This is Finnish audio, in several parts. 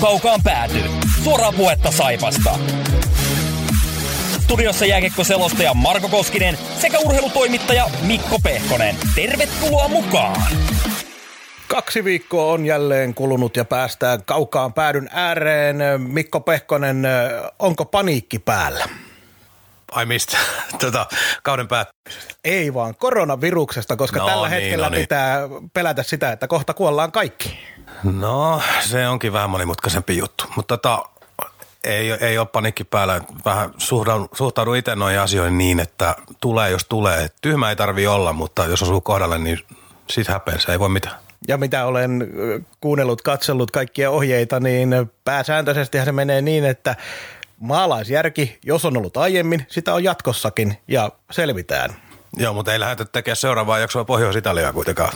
kaukaan pääty. Suoraa puhetta Saipasta. Studiossa jääkiekko-selostaja Marko Koskinen sekä urheilutoimittaja Mikko Pehkonen. Tervetuloa mukaan! Kaksi viikkoa on jälleen kulunut ja päästään kaukaan päädyn ääreen. Mikko Pehkonen, onko paniikki päällä? Ai mistä? Tota, kauden päättymisestä. Ei vaan koronaviruksesta, koska no, tällä niin, hetkellä no niin. pitää pelätä sitä, että kohta kuollaan kaikki. No, se onkin vähän monimutkaisempi juttu. Mutta tota, ei, ei ole panikki päällä. Vähän suhtaudun, suhtaudun itse noihin asioihin niin, että tulee jos tulee. Tyhmä ei tarvi olla, mutta jos osuu kohdalle, niin sit se ei voi mitään. Ja mitä olen kuunnellut, katsellut kaikkia ohjeita, niin pääsääntöisesti se menee niin, että maalaisjärki, jos on ollut aiemmin, sitä on jatkossakin ja selvitään. Joo, mutta ei lähdetä tekemään seuraavaa jaksoa Pohjois-Italiaa kuitenkaan.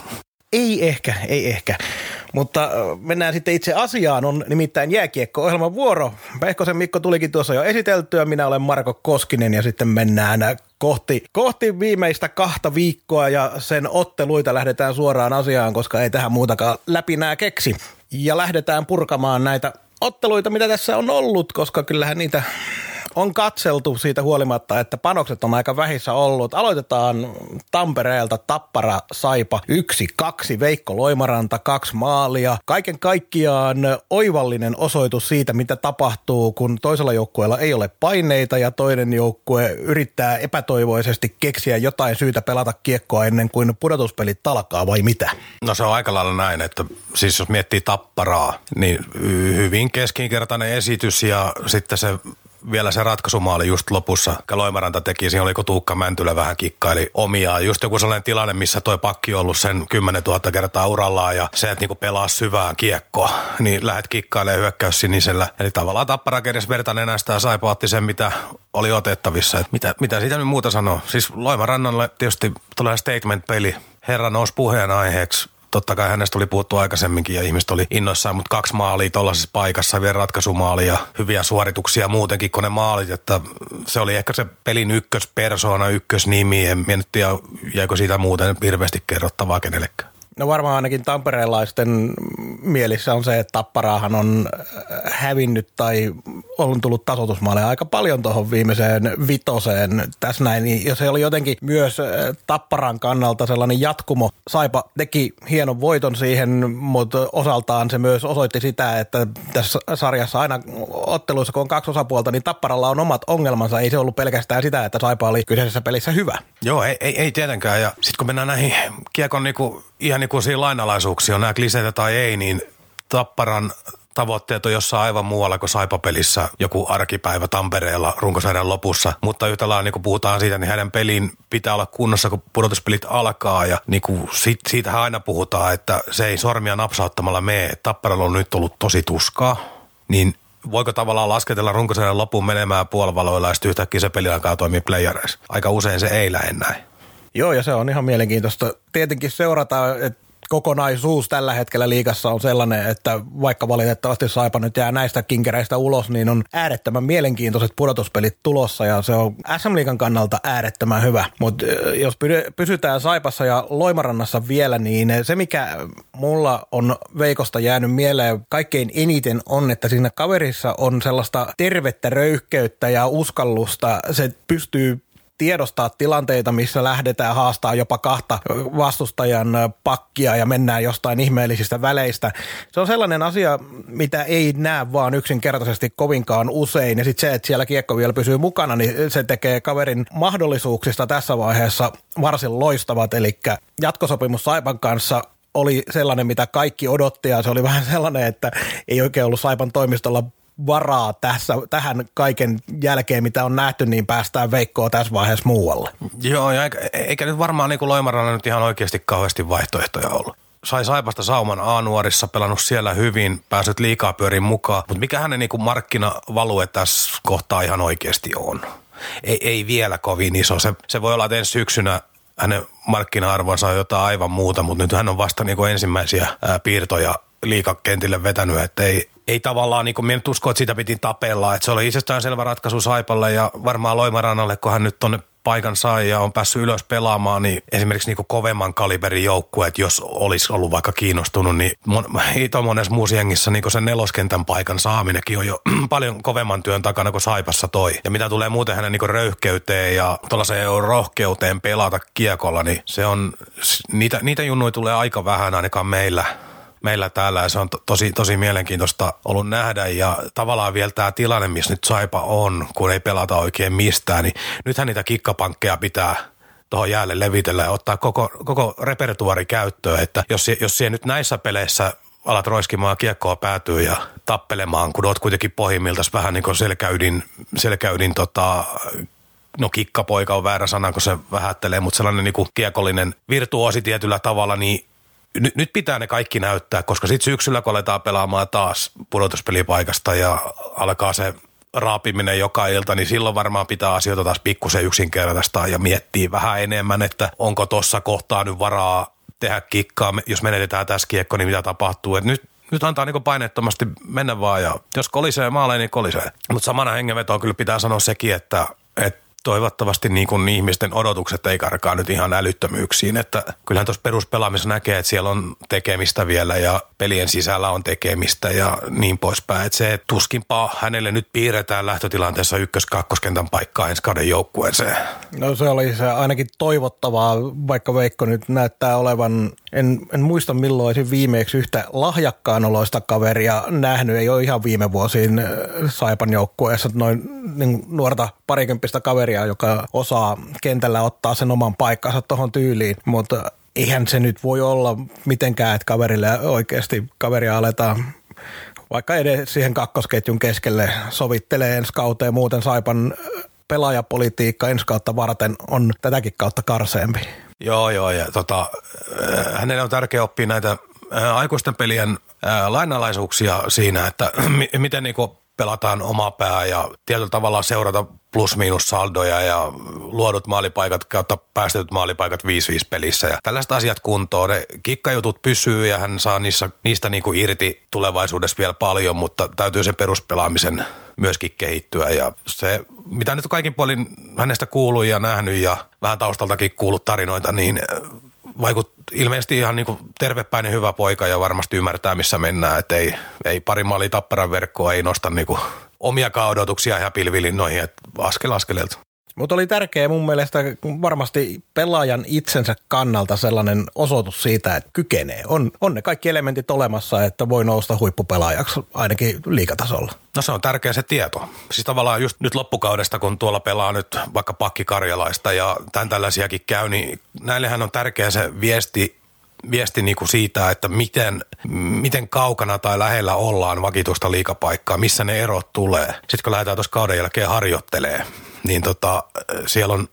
Ei ehkä, ei ehkä. Mutta mennään sitten itse asiaan, on nimittäin jääkiekko-ohjelman vuoro. Pehkosen Mikko tulikin tuossa jo esiteltyä, minä olen Marko Koskinen ja sitten mennään kohti, kohti viimeistä kahta viikkoa ja sen otteluita lähdetään suoraan asiaan, koska ei tähän muutakaan läpi nää keksi. Ja lähdetään purkamaan näitä otteluita, mitä tässä on ollut, koska kyllähän niitä on katseltu siitä huolimatta, että panokset on aika vähissä ollut. Aloitetaan Tampereelta Tappara Saipa yksi, kaksi, Veikko Loimaranta kaksi maalia. Kaiken kaikkiaan oivallinen osoitus siitä, mitä tapahtuu, kun toisella joukkueella ei ole paineita ja toinen joukkue yrittää epätoivoisesti keksiä jotain syytä pelata kiekkoa ennen kuin pudotuspelit alkaa vai mitä? No se on aika lailla näin, että siis jos miettii Tapparaa, niin hyvin keskinkertainen esitys ja sitten se vielä se ratkaisumaali just lopussa. Kaloimaranta teki, siinä oliko Tuukka Mäntylä vähän kikkaili omiaan. Just joku sellainen tilanne, missä toi pakki on ollut sen 10 000 kertaa urallaan ja se, että niinku pelaa syvään kiekkoa, niin lähdet kikkailemaan hyökkäys sinisellä. Eli tavallaan tappara keres verta nenästä ja Saipa otti sen, mitä oli otettavissa. Et mitä, mitä siitä nyt muuta sanoo? Siis Loimarannalle tietysti tulee statement-peli. Herra nousi puheenaiheeksi totta kai hänestä oli puhuttu aikaisemminkin ja ihmiset oli innoissaan, mutta kaksi maalia tuollaisessa paikassa, vielä ratkaisumaali ja hyviä suorituksia muutenkin kuin ne maalit, että se oli ehkä se pelin ykköspersona, ykkösnimi, en tiedä, jäikö siitä muuten hirveästi kerrottavaa kenellekään. No varmaan ainakin tampereelaisten mielissä on se, että Tapparaahan on äh, hävinnyt tai on tullut tasotusmaaleja aika paljon tuohon viimeiseen vitoseen tässä näin. Niin jos se oli jotenkin myös äh, Tapparan kannalta sellainen jatkumo, Saipa teki hienon voiton siihen, mutta osaltaan se myös osoitti sitä, että tässä sarjassa aina otteluissa, kun on kaksi osapuolta, niin Tapparalla on omat ongelmansa. Ei se ollut pelkästään sitä, että Saipa oli kyseisessä pelissä hyvä. Joo, ei, ei, ei tietenkään. Ja sitten kun mennään näihin kiekon niinku ihan niin lainalaisuuksia on nämä kliseitä tai ei, niin Tapparan tavoitteet on jossain aivan muualla kuin Saipapelissä joku arkipäivä Tampereella runkosarjan lopussa. Mutta yhtä lailla niin kun puhutaan siitä, niin hänen pelin pitää olla kunnossa, kun pudotuspelit alkaa. Ja niin kuin siitä, siitähän aina puhutaan, että se ei sormia napsauttamalla mene. Tapparalla on nyt ollut tosi tuskaa. Niin voiko tavallaan lasketella runkosarjan lopun menemään puolivaloilla ja sitten yhtäkkiä se peli alkaa toimia playereissa. Aika usein se ei lähde näin. Joo, ja se on ihan mielenkiintoista. Tietenkin seurata, että kokonaisuus tällä hetkellä liikassa on sellainen, että vaikka valitettavasti Saipa nyt jää näistä kinkereistä ulos, niin on äärettömän mielenkiintoiset pudotuspelit tulossa ja se on SM Liikan kannalta äärettömän hyvä. Mutta jos pysytään Saipassa ja Loimarannassa vielä, niin se mikä mulla on Veikosta jäänyt mieleen kaikkein eniten on, että siinä kaverissa on sellaista tervettä röyhkeyttä ja uskallusta. Se pystyy tiedostaa tilanteita, missä lähdetään haastaa jopa kahta vastustajan pakkia ja mennään jostain ihmeellisistä väleistä. Se on sellainen asia, mitä ei näe vaan yksinkertaisesti kovinkaan usein. Ja sitten se, että siellä kiekko vielä pysyy mukana, niin se tekee kaverin mahdollisuuksista tässä vaiheessa varsin loistavat. Eli jatkosopimus Saipan kanssa oli sellainen, mitä kaikki odotti ja se oli vähän sellainen, että ei oikein ollut Saipan toimistolla varaa tässä, tähän kaiken jälkeen, mitä on nähty, niin päästään Veikkoa tässä vaiheessa muualle. Joo, ja eikä, eikä nyt varmaan niin Loimaralla nyt ihan oikeasti kauheasti vaihtoehtoja ollut sai Saipasta sauman A-nuorissa, pelannut siellä hyvin, päässyt liikaa pyörin mukaan. Mutta mikä hänen niin markkinavalue tässä kohtaa ihan oikeasti on? Ei, ei vielä kovin iso. Se, se voi olla, että ensi syksynä hänen markkina-arvonsa on jotain aivan muuta, mutta nyt hän on vasta niin ensimmäisiä ää, piirtoja liikakentille vetänyt, että ei, ei tavallaan, niin kuin minä usko, että sitä piti tapella, että se oli itsestään selvä ratkaisu Saipalle ja varmaan Loimarannalle, kun hän nyt tuonne paikan sai ja on päässyt ylös pelaamaan, niin esimerkiksi niin kovemman kaliberin joukkueet, jos olisi ollut vaikka kiinnostunut, niin mon, monessa muussa jengissä niin sen neloskentän paikan saaminenkin on jo paljon kovemman työn takana kuin Saipassa toi. Ja mitä tulee muuten hänen niin röyhkeyteen ja tuollaiseen rohkeuteen pelata kiekolla, niin se on, niitä, niitä junnuja tulee aika vähän ainakaan meillä meillä täällä ja se on to, tosi, tosi mielenkiintoista ollut nähdä ja tavallaan vielä tämä tilanne, missä nyt Saipa on, kun ei pelata oikein mistään, niin nythän niitä kikkapankkeja pitää tuohon jäälle levitellä ja ottaa koko, koko repertuari käyttöön, että jos, jos siellä nyt näissä peleissä alat roiskimaan kiekkoa päätyy ja tappelemaan, kun oot kuitenkin pohjimmiltaan vähän niin kuin selkäydin, selkäydin tota, no kikkapoika on väärä sana, kun se vähättelee, mutta sellainen niin kuin kiekollinen virtuosi tietyllä tavalla, niin nyt, nyt pitää ne kaikki näyttää, koska sitten syksyllä kun aletaan pelaamaan taas pudotuspelipaikasta ja alkaa se raapiminen joka ilta, niin silloin varmaan pitää asioita taas pikkusen yksinkertaistaa ja miettiä vähän enemmän, että onko tuossa kohtaa nyt varaa tehdä kikkaa, jos menetetään tässä kiekko, niin mitä tapahtuu. Et nyt, nyt antaa niin painettomasti mennä vaan ja jos kolisee maaleen, niin kolisee. Mutta samana hengenvetoon kyllä pitää sanoa sekin, että, että toivottavasti niin kuin ihmisten odotukset ei karkaa nyt ihan älyttömyyksiin, että kyllähän tuossa peruspelaamisessa näkee, että siellä on tekemistä vielä ja pelien sisällä on tekemistä ja niin poispäin, että se tuskinpa hänelle nyt piirretään lähtötilanteessa ykkös-kakkoskentän paikkaa ensi kauden joukkueeseen. No se oli se ainakin toivottavaa, vaikka Veikko nyt näyttää olevan, en, en muista milloin olisin viimeksi yhtä lahjakkaan oloista kaveria nähnyt, ei ole ihan viime vuosiin äh, Saipan joukkueessa noin niin nuorta parikymppistä kaveria kaveria, joka osaa kentällä ottaa sen oman paikkansa tuohon tyyliin, mutta eihän se nyt voi olla mitenkään, että kaverille oikeasti kaveria aletaan vaikka edes siihen kakkosketjun keskelle sovittelee ensi kauteen, muuten Saipan pelaajapolitiikka ensi kautta varten on tätäkin kautta karseempi. Joo, joo, ja tota, äh, hänelle on tärkeää oppia näitä äh, aikuisten pelien äh, lainalaisuuksia siinä, että miten niinku pelataan oma pää ja tietyllä tavalla seurata plus-miinus saldoja ja luodut maalipaikat kautta päästetyt maalipaikat 5-5 pelissä. Ja tällaiset asiat kuntoon. Ne kikkajutut pysyy ja hän saa niissä, niistä niinku irti tulevaisuudessa vielä paljon, mutta täytyy sen peruspelaamisen myöskin kehittyä. Ja se, mitä nyt kaikin puolin hänestä kuuluu ja nähnyt ja vähän taustaltakin kuullut tarinoita, niin vaikut ilmeisesti ihan niin tervepäinen hyvä poika ja varmasti ymmärtää, missä mennään. Että ei, ei pari maali tapparan verkkoa, ei nosta niin omia odotuksia ihan pilvilinnoihin, että askel askeleelta. Mutta oli tärkeä mun mielestä varmasti pelaajan itsensä kannalta sellainen osoitus siitä, että kykenee. On, on ne kaikki elementit olemassa, että voi nousta huippupelaajaksi ainakin liikatasolla. No se on tärkeä se tieto. Siis tavallaan just nyt loppukaudesta, kun tuolla pelaa nyt vaikka pakki Karjalaista ja tämän tällaisiakin käy, niin näillehän on tärkeä se viesti viesti niin kuin siitä, että miten, miten kaukana tai lähellä ollaan vakituista liikapaikkaa, missä ne erot tulee. Sitten kun lähdetään tuossa kauden jälkeen harjoittelee, niin tota, siellä on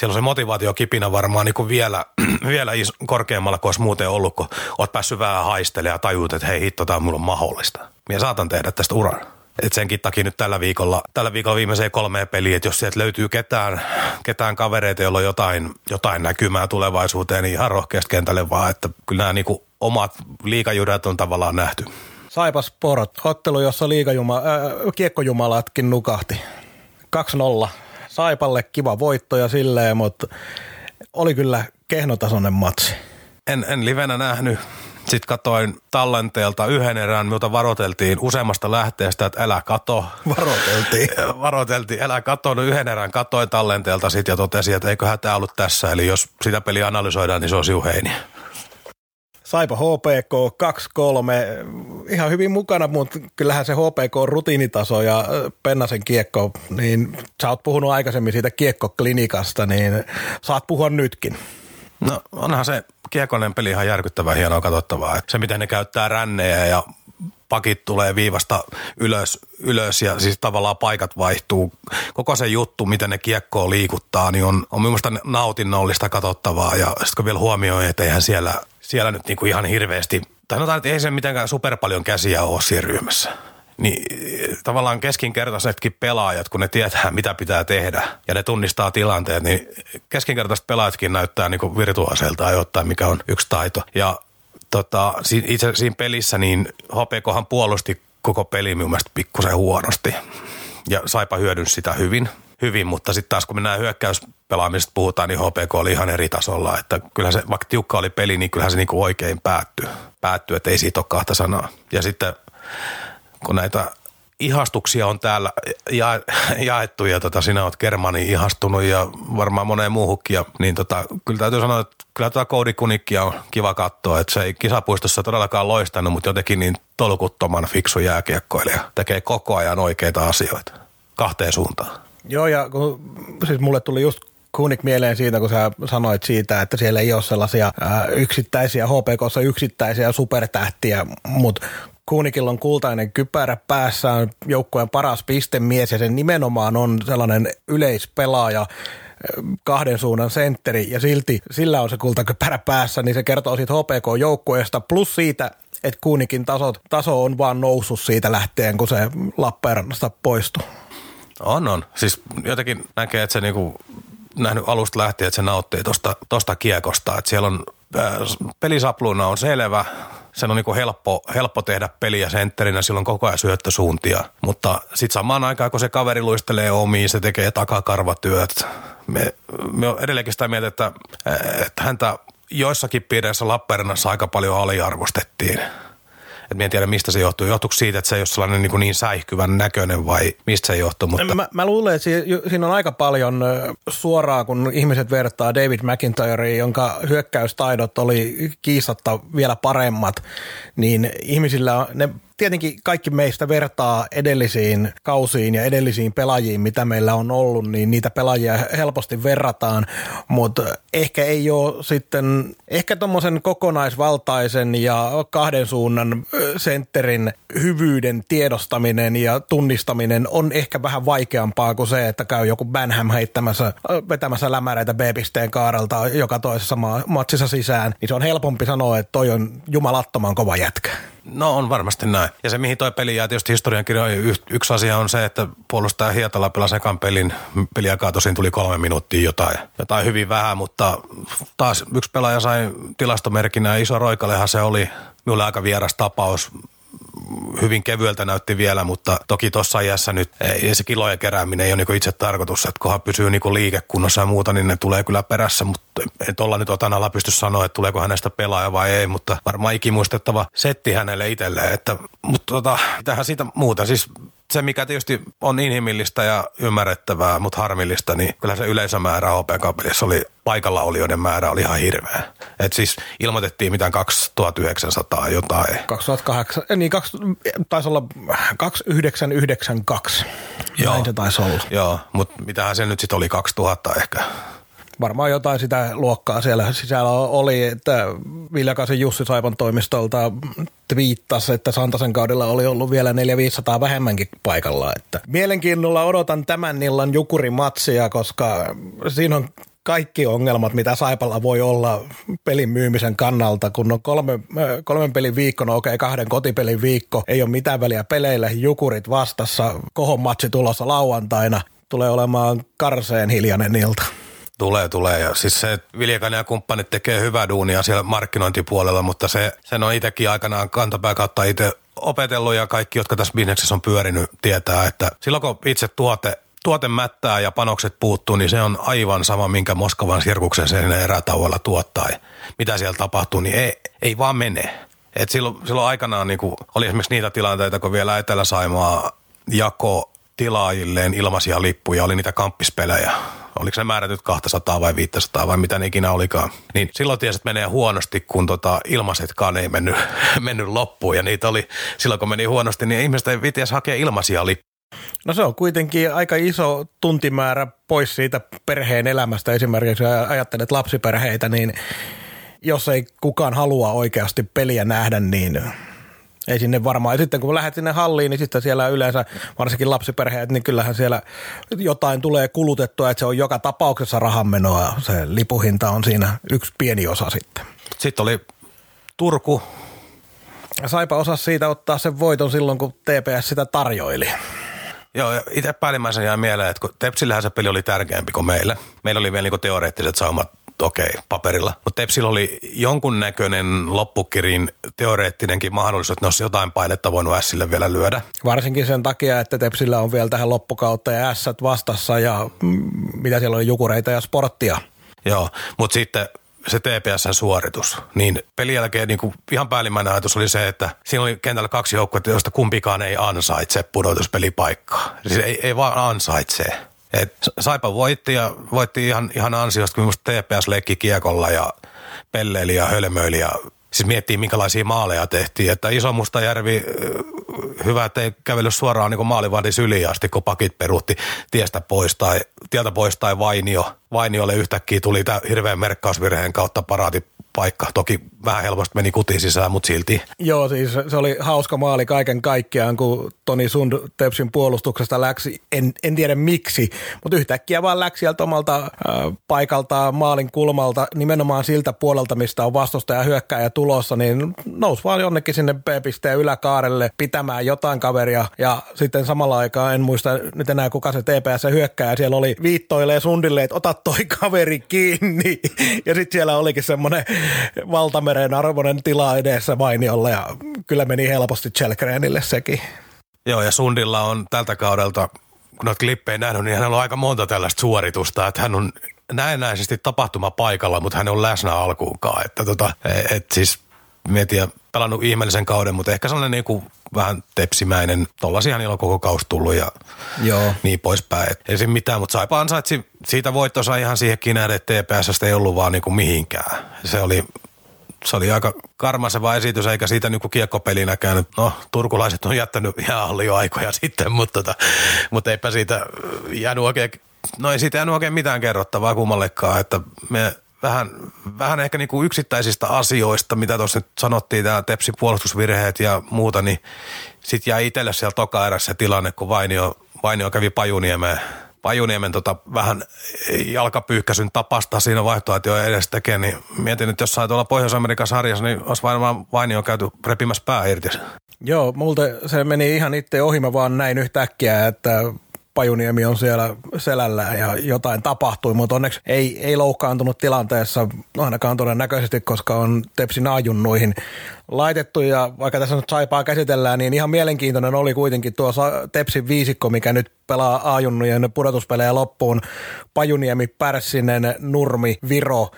siellä on se motivaatio kipinä varmaan niin vielä, vielä is, korkeammalla kuin olisi muuten ollut, kun oot päässyt vähän haistelemaan ja tajuut, että hei hitto, tämä on mulla mahdollista. Minä saatan tehdä tästä uran. Et senkin takia nyt tällä viikolla, tällä viikolla viimeiseen kolmeen peliin, että jos sieltä löytyy ketään, ketään kavereita, joilla on jotain, jotain näkymää tulevaisuuteen, niin ihan rohkeasti kentälle vaan, että kyllä nämä niinku omat liikajudet on tavallaan nähty. Saipas Sport, ottelu, jossa liikajuma, äh, kiekkojumalatkin nukahti. 2-0. Saipalle kiva voitto ja silleen, mutta oli kyllä kehnotasoinen matsi. En, en livenä nähnyt. Sitten katoin tallenteelta yhden erän, miltä varoteltiin useammasta lähteestä, että älä kato. Varoteltiin. varoteltiin, älä kato. No yhden erän katoin tallenteelta sitten ja totesin, että eiköhän tämä ollut tässä. Eli jos sitä peliä analysoidaan, niin se on siuheini. Saipa HPK 2-3, ihan hyvin mukana, mutta kyllähän se HPK on rutiinitaso ja Pennasen kiekko, niin sä oot puhunut aikaisemmin siitä kiekkoklinikasta, niin saat puhua nytkin. No onhan se kiekonen peli ihan järkyttävän hienoa katsottavaa. Se, miten ne käyttää rännejä ja pakit tulee viivasta ylös, ylös ja siis tavallaan paikat vaihtuu. Koko se juttu, miten ne kiekkoa liikuttaa, niin on, on minusta nautinnollista katsottavaa. Ja sitten kun vielä huomioi, että eihän siellä, siellä nyt niinku ihan hirveästi, tai sanotaan, että ei se mitenkään super paljon käsiä ole siinä ryhmässä niin tavallaan keskinkertaisetkin pelaajat, kun ne tietää, mitä pitää tehdä ja ne tunnistaa tilanteet, niin keskinkertaiset pelaajatkin näyttää niin kuin virtuaaselta ajoittain, mikä on yksi taito. Ja tota, itse siinä pelissä niin HPKhan puolusti koko peli minun mielestä pikkusen huonosti ja Saipa hyödynsi sitä hyvin, hyvin mutta sitten taas kun mennään hyökkäys pelaamisesta puhutaan, niin HPK oli ihan eri tasolla. Että kyllä se, vaikka tiukka oli peli, niin kyllähän se niin kuin oikein päättyi. Päättyi, että ei siitä ole kahta sanaa. Ja sitten kun näitä ihastuksia on täällä ja, jaettu ja tota, sinä olet Germanin ihastunut ja varmaan moneen muuhunkin. Ja, niin tota, kyllä täytyy sanoa, että kyllä tuota koodikunikkia on kiva katsoa, että se ei kisapuistossa todellakaan loistanut, mutta jotenkin niin tolkuttoman fiksu jääkiekkoilija. Tekee koko ajan oikeita asioita kahteen suuntaan. Joo, ja kun, siis mulle tuli just Kunik mieleen siitä, kun sä sanoit siitä, että siellä ei ole sellaisia ää, yksittäisiä, HPKssa yksittäisiä supertähtiä, mutta Kuunikilla on kultainen kypärä päässään, joukkueen paras pistemies ja se nimenomaan on sellainen yleispelaaja, kahden suunnan sentteri ja silti sillä on se kultakypärä päässä, niin se kertoo siitä HPK-joukkueesta plus siitä, että Kuunikin taso, taso on vaan noussut siitä lähtien, kun se Lappeenrannasta poistui. On, on. Siis jotenkin näkee, että se niinku nähnyt alusta lähtien, että se nauttii tosta, tosta kiekosta. Että siellä on äh, pelisapluuna on selvä, sen on niin helppo, helppo tehdä peliä sentterinä, silloin koko ajan syöttösuuntia. Mutta sitten samaan aikaan, kun se kaveri luistelee omiin, se tekee takakarvatyöt. Me, me on edelleenkin sitä mieltä, että, että häntä joissakin piireissä Lappeenrannassa aika paljon aliarvostettiin. Et en tiedä, mistä se johtuu. Johtuuko siitä, että se ei ole sellainen niin, niin säihkyvän näköinen vai mistä se johtuu? Mutta... Mä, mä luulen, että siinä on aika paljon suoraa, kun ihmiset vertaa David McIntyreen, jonka hyökkäystaidot oli kiistatta vielä paremmat, niin ihmisillä ne tietenkin kaikki meistä vertaa edellisiin kausiin ja edellisiin pelaajiin, mitä meillä on ollut, niin niitä pelaajia helposti verrataan, mutta ehkä ei ole sitten, ehkä tuommoisen kokonaisvaltaisen ja kahden suunnan sentterin hyvyyden tiedostaminen ja tunnistaminen on ehkä vähän vaikeampaa kuin se, että käy joku Banham heittämässä, vetämässä lämäreitä B-pisteen kaarelta joka toisessa matsissa sisään, niin se on helpompi sanoa, että toi on jumalattoman kova jätkä. No on varmasti näin. Ja se mihin toi peli jää tietysti historiankirjoihin, yksi asia on se, että puolustaja Hietala pelasi ekan pelin, peliaikaa tosin tuli kolme minuuttia jotain, jotain hyvin vähän, mutta taas yksi pelaaja sai tilastomerkinä iso roikalehan se oli, minulle aika vieras tapaus hyvin kevyeltä näytti vielä, mutta toki tuossa ajassa nyt ei se kilojen kerääminen ei ole niin itse tarkoitus, että kunhan pysyy niin liikekunnossa ja muuta, niin ne tulee kyllä perässä, mutta en tuolla nyt otanalla pysty sanoa, että tuleeko hänestä pelaaja vai ei, mutta varmaan ikimuistettava setti hänelle itselleen, että, mutta tota, tähän siitä muuta, siis se, mikä tietysti on inhimillistä ja ymmärrettävää, mutta harmillista, niin kyllä se yleisömäärä HPK-pelissä oli, paikalla olijoiden määrä oli ihan hirveä. Et siis ilmoitettiin mitään 2900 jotain. 2008, eh, niin kaksi, taisi olla 2992. Joo. Näin se taisi olla. Joo, mutta mitähän se nyt sitten oli 2000 ehkä varmaan jotain sitä luokkaa siellä sisällä oli, että Viljakaisen Jussi Saipan toimistolta twiittasi, että Santasen kaudella oli ollut vielä 400-500 vähemmänkin paikalla. Että mielenkiinnolla odotan tämän illan jukurimatsia, koska siinä on kaikki ongelmat, mitä Saipalla voi olla pelin myymisen kannalta, kun on kolme, kolmen pelin viikko, no okei, kahden kotipelin viikko, ei ole mitään väliä peleille, jukurit vastassa, kohon matsi tulossa lauantaina, tulee olemaan karseen hiljainen ilta. Tulee, tulee. Ja siis se, että Viljakainen ja kumppanit tekee hyvää duunia siellä markkinointipuolella, mutta se, sen on itsekin aikanaan kantapää kautta itse opetellut ja kaikki, jotka tässä bisneksessä on pyörinyt, tietää, että silloin kun itse tuote tuote mättää ja panokset puuttuu, niin se on aivan sama, minkä Moskovan sirkuksen sen erätauolla tuottaa. Mitä siellä tapahtuu, niin ei, ei vaan mene. Et silloin, silloin aikanaan niin kuin, oli esimerkiksi niitä tilanteita, kun vielä Etelä-Saimaa jako tilaajilleen ilmaisia lippuja, oli niitä kamppispelejä oliko se määrätyt 200 vai 500 vai mitä ne ikinä olikaan. Niin silloin tiesi, että menee huonosti, kun tota ilmaisetkaan ei mennyt, mennyt loppuun. Ja niitä oli, silloin kun meni huonosti, niin ihmiset ei vitiäisi hakea ilmaisia lippuja. No se on kuitenkin aika iso tuntimäärä pois siitä perheen elämästä. Esimerkiksi jos ajattelet lapsiperheitä, niin jos ei kukaan halua oikeasti peliä nähdä, niin ei sinne varmaan. Ja sitten kun lähdet sinne halliin, niin sitten siellä yleensä, varsinkin lapsiperheet, niin kyllähän siellä jotain tulee kulutettua, että se on joka tapauksessa rahanmenoa. Se lipuhinta on siinä yksi pieni osa sitten. Sitten oli Turku. Saipa osa siitä ottaa sen voiton silloin, kun TPS sitä tarjoili. Joo, itse päällimmäisen jää mieleen, että kun Tepsillähän se peli oli tärkeämpi kuin meillä. Meillä oli vielä niin teoreettiset saumat okei, paperilla. Mutta Tepsillä oli jonkunnäköinen loppukirin teoreettinenkin mahdollisuus, että ne olisi jotain painetta voinut Sille vielä lyödä. Varsinkin sen takia, että Tepsillä on vielä tähän loppukautta ja S vastassa ja mm, mitä siellä oli, jukureita ja sporttia. Joo, mutta sitten se TPS-suoritus, niin pelin jälkeen niin kuin ihan päällimmäinen ajatus oli se, että siinä oli kentällä kaksi joukkuetta, joista kumpikaan ei ansaitse pudotuspelipaikkaa. Siis ei, ei vaan ansaitse. Et Saipa voitti ja voitti ihan, ihan ansiosta, kun TPS leikki kiekolla ja pelleili ja hölmöili ja siis miettii, minkälaisia maaleja tehtiin. Että Iso Mustajärvi, hyvä, että ei kävellyt suoraan niin maalivahdin syliin asti, kun pakit peruutti tiestä pois tai, tieltä pois tai Vainio. Vainiolle yhtäkkiä tuli tämä hirveän merkkausvirheen kautta paraati paikka. Toki vähän helposti meni kutiin sisään, mutta silti. Joo, siis se oli hauska maali kaiken kaikkiaan, kun Toni Sund Tepsin puolustuksesta läksi. En, en tiedä miksi, mutta yhtäkkiä vaan läksi sieltä omalta äh, paikalta maalin kulmalta, nimenomaan siltä puolelta, mistä on vastustaja hyökkääjä tulossa, niin nousi vaan jonnekin sinne B-pisteen yläkaarelle pitämään jotain kaveria. Ja sitten samalla aikaa, en muista nyt enää kuka se TPS hyökkää, siellä oli viittoilee Sundille, että ota toi kaveri kiinni. Ja sitten siellä olikin semmoinen valtameren arvoinen tila edessä Vainiolle ja kyllä meni helposti Chelgrenille sekin. Joo ja Sundilla on tältä kaudelta, kun noita klippejä nähnyt, niin hänellä on aika monta tällaista suoritusta, että hän on näennäisesti tapahtuma paikalla, mutta hän on läsnä alkuunkaan. Että tota, et, et siis mietin pelannut ihmeellisen kauden, mutta ehkä sellainen niin kuin vähän tepsimäinen. Tollaisia niillä on koko kaus tullut ja Joo. niin poispäin. Et ei siinä mitään, mutta Saipa ansaitsi siitä voittosa ihan siihenkin nähdä, että TPS ei ollut vaan niin kuin mihinkään. Se oli se oli aika karmaseva esitys, eikä siitä niin kuin kiekkopelinäkään. No, turkulaiset on jättänyt ihan jo aikoja sitten, mutta, tota, mutta eipä siitä jäänyt oikein, no ei siitä jäänyt oikein mitään kerrottavaa kummallekaan, että me vähän, vähän ehkä niin kuin yksittäisistä asioista, mitä tuossa nyt sanottiin, tämä Tepsin puolustusvirheet ja muuta, niin sitten jäi itselle siellä toka erässä tilanne, kun Vainio, Vainio kävi Pajuniemeen Pajuniemen tota vähän jalkapyyhkäsyn tapasta siinä vaihtoehtoja edes tekee, niin mietin, että jossain tuolla Pohjois-Amerikan sarjassa, niin olisi varmaan Vainio käyty repimässä pää irti. Joo, multa se meni ihan itse ohi, mä vaan näin yhtäkkiä, että Pajuniemi on siellä selällä ja jotain tapahtui, mutta onneksi ei, ei loukkaantunut tilanteessa ainakaan todennäköisesti, koska on Tepsin ajunnuihin laitettu ja vaikka tässä nyt saipaa käsitellään, niin ihan mielenkiintoinen oli kuitenkin tuo Tepsin viisikko, mikä nyt pelaa ajunnujen pudotuspelejä loppuun. Pajuniemi, Pärssinen, Nurmi, Viro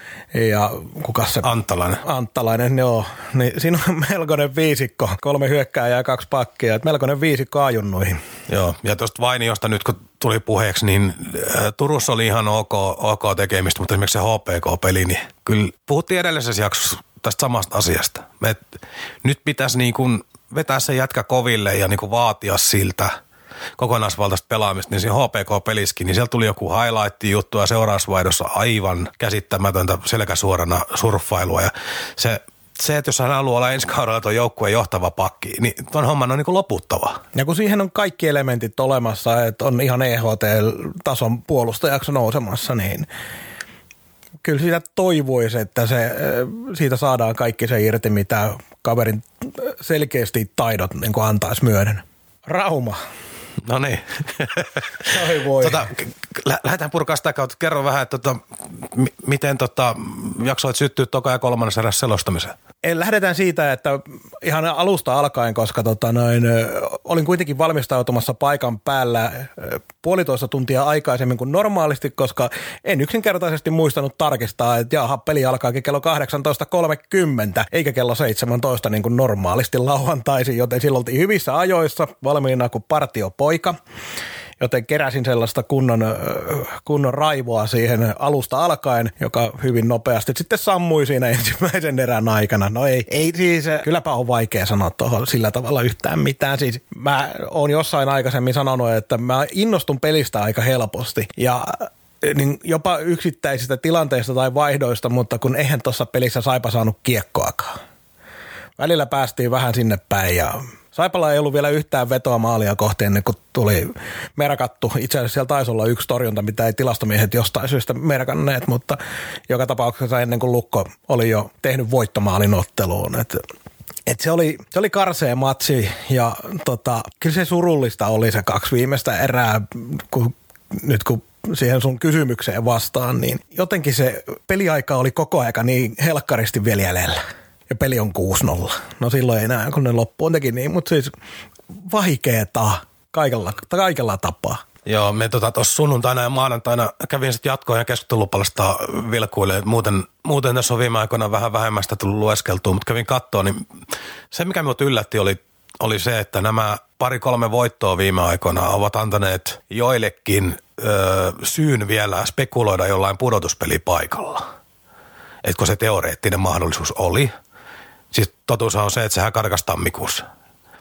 ja kuka se? Antalainen. Antalainen, joo. Niin siinä on melkoinen viisikko, kolme hyökkääjää ja kaksi pakkia, että melkoinen viisikko ajunnuihin. Joo, ja tuosta Vainiosta nyt kun tuli puheeksi, niin äh, Turussa oli ihan ok, ok tekemistä, mutta esimerkiksi se HPK-peli, niin kyllä puhuttiin edellisessä jaksossa tästä samasta asiasta. Me, nyt pitäisi niin kuin vetää se jätkä koville ja niin kuin vaatia siltä kokonaisvaltaista pelaamista, niin siinä HPK-peliskin, niin siellä tuli joku highlight-juttu ja seurausvaihdossa aivan käsittämätöntä selkäsuorana surffailua ja se se, että jos hän haluaa olla ensi kaudella tuon joukkueen johtava pakki, niin tuon homman on niin kuin loputtava. Ja kun siihen on kaikki elementit olemassa, että on ihan EHT-tason puolustajaksi nousemassa, niin kyllä siitä toivoisi, että se, siitä saadaan kaikki se irti, mitä kaverin selkeästi taidot niin antaisi myöden. Rauma. No niin. Ai voi. Tota, lähdetään purkaa sitä kautta. Kerro vähän, että tota, m- miten tota, jaksoit syttyä toka ja kolmannessa erässä selostamiseen? Lähdetään siitä, että ihan alusta alkaen, koska tota noin, olin kuitenkin valmistautumassa paikan päällä puolitoista tuntia aikaisemmin kuin normaalisti, koska en yksinkertaisesti muistanut tarkistaa, että jaha, peli alkaakin kello 18.30 eikä kello 17 niin kuin normaalisti lauantaisin, joten silloin oltiin hyvissä ajoissa valmiina kuin partiopoika joten keräsin sellaista kunnon, kunnon raivoa siihen alusta alkaen, joka hyvin nopeasti sitten sammui siinä ensimmäisen erän aikana. No ei, ei siis, kylläpä on vaikea sanoa tuohon sillä tavalla yhtään mitään. Siis mä oon jossain aikaisemmin sanonut, että mä innostun pelistä aika helposti ja niin jopa yksittäisistä tilanteista tai vaihdoista, mutta kun eihän tuossa pelissä Saipa saanut kiekkoakaan. Välillä päästiin vähän sinne päin ja Saipalla ei ollut vielä yhtään vetoa maalia kohti ennen kuin tuli merkattu. Itse asiassa siellä taisi olla yksi torjunta, mitä ei tilastomiehet jostain syystä merkanneet, mutta joka tapauksessa ennen kuin Lukko oli jo tehnyt voittomaalin otteluun. Et, et se, oli, se oli karsea matsi ja tota, kyllä se surullista oli se kaksi viimeistä erää, kun, nyt kun siihen sun kysymykseen vastaan, niin jotenkin se peliaika oli koko aika niin helkkaristi vielä jäljellä. Ja peli on 6-0. No silloin ei enää, kun ne loppuun teki niin, mutta siis vaikeeta kaikella, kaikella tapaa. Joo, me tuossa tota, sunnuntaina ja maanantaina kävin sitten jatkoon ja keskustelupalasta vilkuille. Muuten, muuten tässä on viime aikoina vähän vähemmästä tullut lueskeltua, mutta kävin kattoon, niin se mikä minut yllätti oli, oli se, että nämä pari-kolme voittoa viime aikoina ovat antaneet joillekin ö, syyn vielä spekuloida jollain pudotuspelipaikalla. Etkö se teoreettinen mahdollisuus oli. Siis totuus on se, että sehän karkas tammikuussa.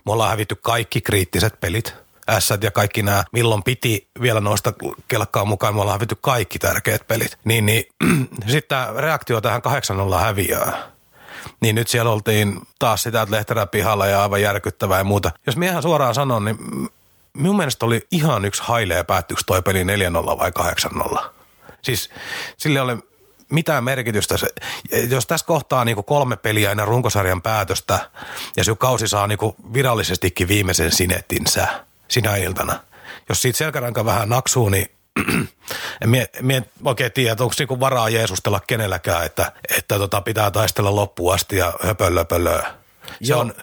Me ollaan hävitty kaikki kriittiset pelit – S ja kaikki nämä, milloin piti vielä noista kelkkaa mukaan, me ollaan hävitty kaikki tärkeät pelit. Niin, niin sitten tämä reaktio tähän 8-0 häviää. Niin nyt siellä oltiin taas sitä, että Lehterä pihalla ja aivan järkyttävää ja muuta. Jos miehän suoraan sanon, niin minun mielestä oli ihan yksi hailee päättyykö toi peli 4-0 vai 8-0. Siis sille oli mitään merkitystä. Se, jos tässä kohtaa niin kolme peliä ennen runkosarjan päätöstä ja se kausi saa niin virallisestikin viimeisen sinettinsä – sinä iltana. Jos siitä selkäranka vähän naksuu, niin en mie, mie oikein tiedä, että onko niinku varaa jeesustella kenelläkään, että, että tota pitää taistella loppuun asti ja höpöllöpölöä. Se on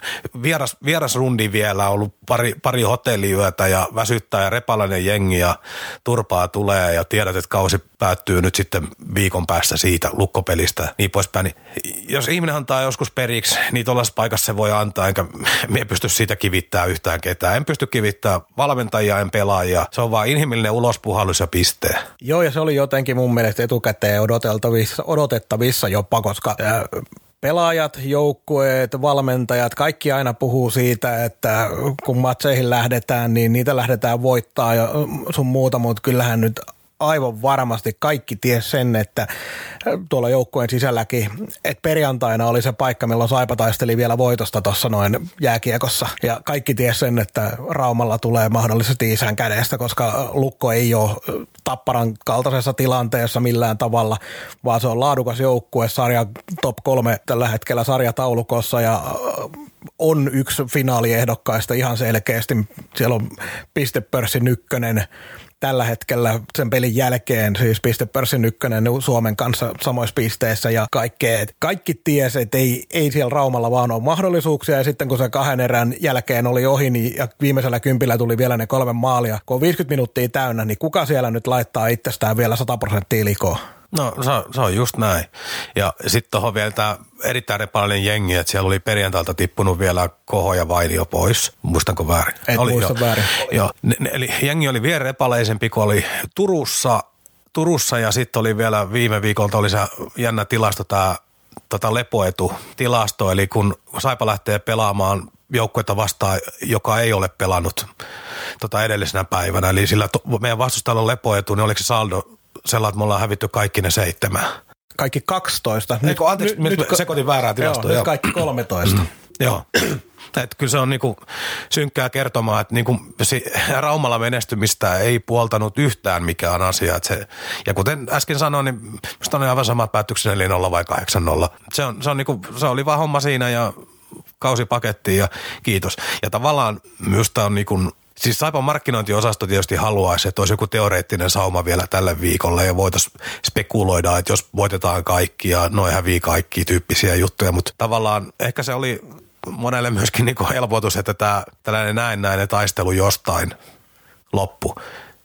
vieras, vieras rundi vielä, ollut pari, pari hotelliyötä ja väsyttää ja repalainen jengi ja turpaa tulee ja tiedät, että kausi päättyy nyt sitten viikon päästä siitä lukkopelistä niin poispäin. Niin jos ihminen antaa joskus periksi, niin tuollaisessa paikassa se voi antaa, enkä me pysty siitä kivittää yhtään ketään. En pysty kivittää valmentajia, en pelaajia. Se on vaan inhimillinen ulospuhallus ja piste. Joo, ja se oli jotenkin mun mielestä etukäteen odotettavissa, odotettavissa jopa, koska pelaajat, joukkueet, valmentajat, kaikki aina puhuu siitä, että kun matseihin lähdetään, niin niitä lähdetään voittaa ja sun muuta, mutta kyllähän nyt aivan varmasti kaikki ties sen, että tuolla joukkueen sisälläkin, että perjantaina oli se paikka, milloin Saipa taisteli vielä voitosta tuossa noin jääkiekossa. Ja kaikki ties sen, että Raumalla tulee mahdollisesti isän kädestä, koska Lukko ei ole Tapparan kaltaisessa tilanteessa millään tavalla, vaan se on laadukas joukkue, sarja top kolme tällä hetkellä sarjataulukossa ja on yksi finaaliehdokkaista ihan selkeästi. Siellä on pistepörssin ykkönen, tällä hetkellä sen pelin jälkeen, siis pistepörssin ykkönen Suomen kanssa samoissa pisteissä ja kaikkea. Kaikki ties, että ei, ei siellä Raumalla vaan ole mahdollisuuksia ja sitten kun se kahden erän jälkeen oli ohi niin, ja viimeisellä kympillä tuli vielä ne kolme maalia, kun on 50 minuuttia täynnä, niin kuka siellä nyt laittaa itsestään vielä 100 prosenttia likoa? No se, se on just näin. Ja sitten tuohon vielä tämä erittäin repalainen jengi, että siellä oli perjantailta tippunut vielä Koho ja Vainio pois. Muistanko väärin? Et oli, muista jo. väärin. Joo, ne, ne, eli jengi oli vielä repaleisempi kuin oli Turussa, Turussa ja sitten oli vielä viime viikolta oli se jännä tilasto tämä tota lepoetu tilasto, eli kun Saipa lähtee pelaamaan joukkuetta vastaan, joka ei ole pelannut tota edellisenä päivänä, eli sillä to, meidän vastustajalla on lepoetu, niin oliko se saldo sellainen, että me ollaan hävitty kaikki ne seitsemän. Kaikki 12. Nyt, Eikö, anteeksi, nyt, nyt sekoitin väärää tilastoa. Joo, kaikki 13. Mm. Joo. Että kyllä se on niinku synkkää kertomaan, että niinku Raumalla menestymistä ei puoltanut yhtään mikään asia. Että se, ja kuten äsken sanoin, niin minusta on aivan sama päättyksen eli 0 vai 8-0. Se, on, se, on niinku, se oli vaan homma siinä ja kausi pakettiin ja kiitos. Ja tavallaan minusta on niinku Siis Saipan markkinointiosasto tietysti haluaisi, että olisi joku teoreettinen sauma vielä tälle viikolle ja voitaisiin spekuloida, että jos voitetaan kaikki ja noin hävii kaikki tyyppisiä juttuja, mutta tavallaan ehkä se oli monelle myöskin niin kuin helpotus, että tämä tällainen näennäinen taistelu jostain loppu.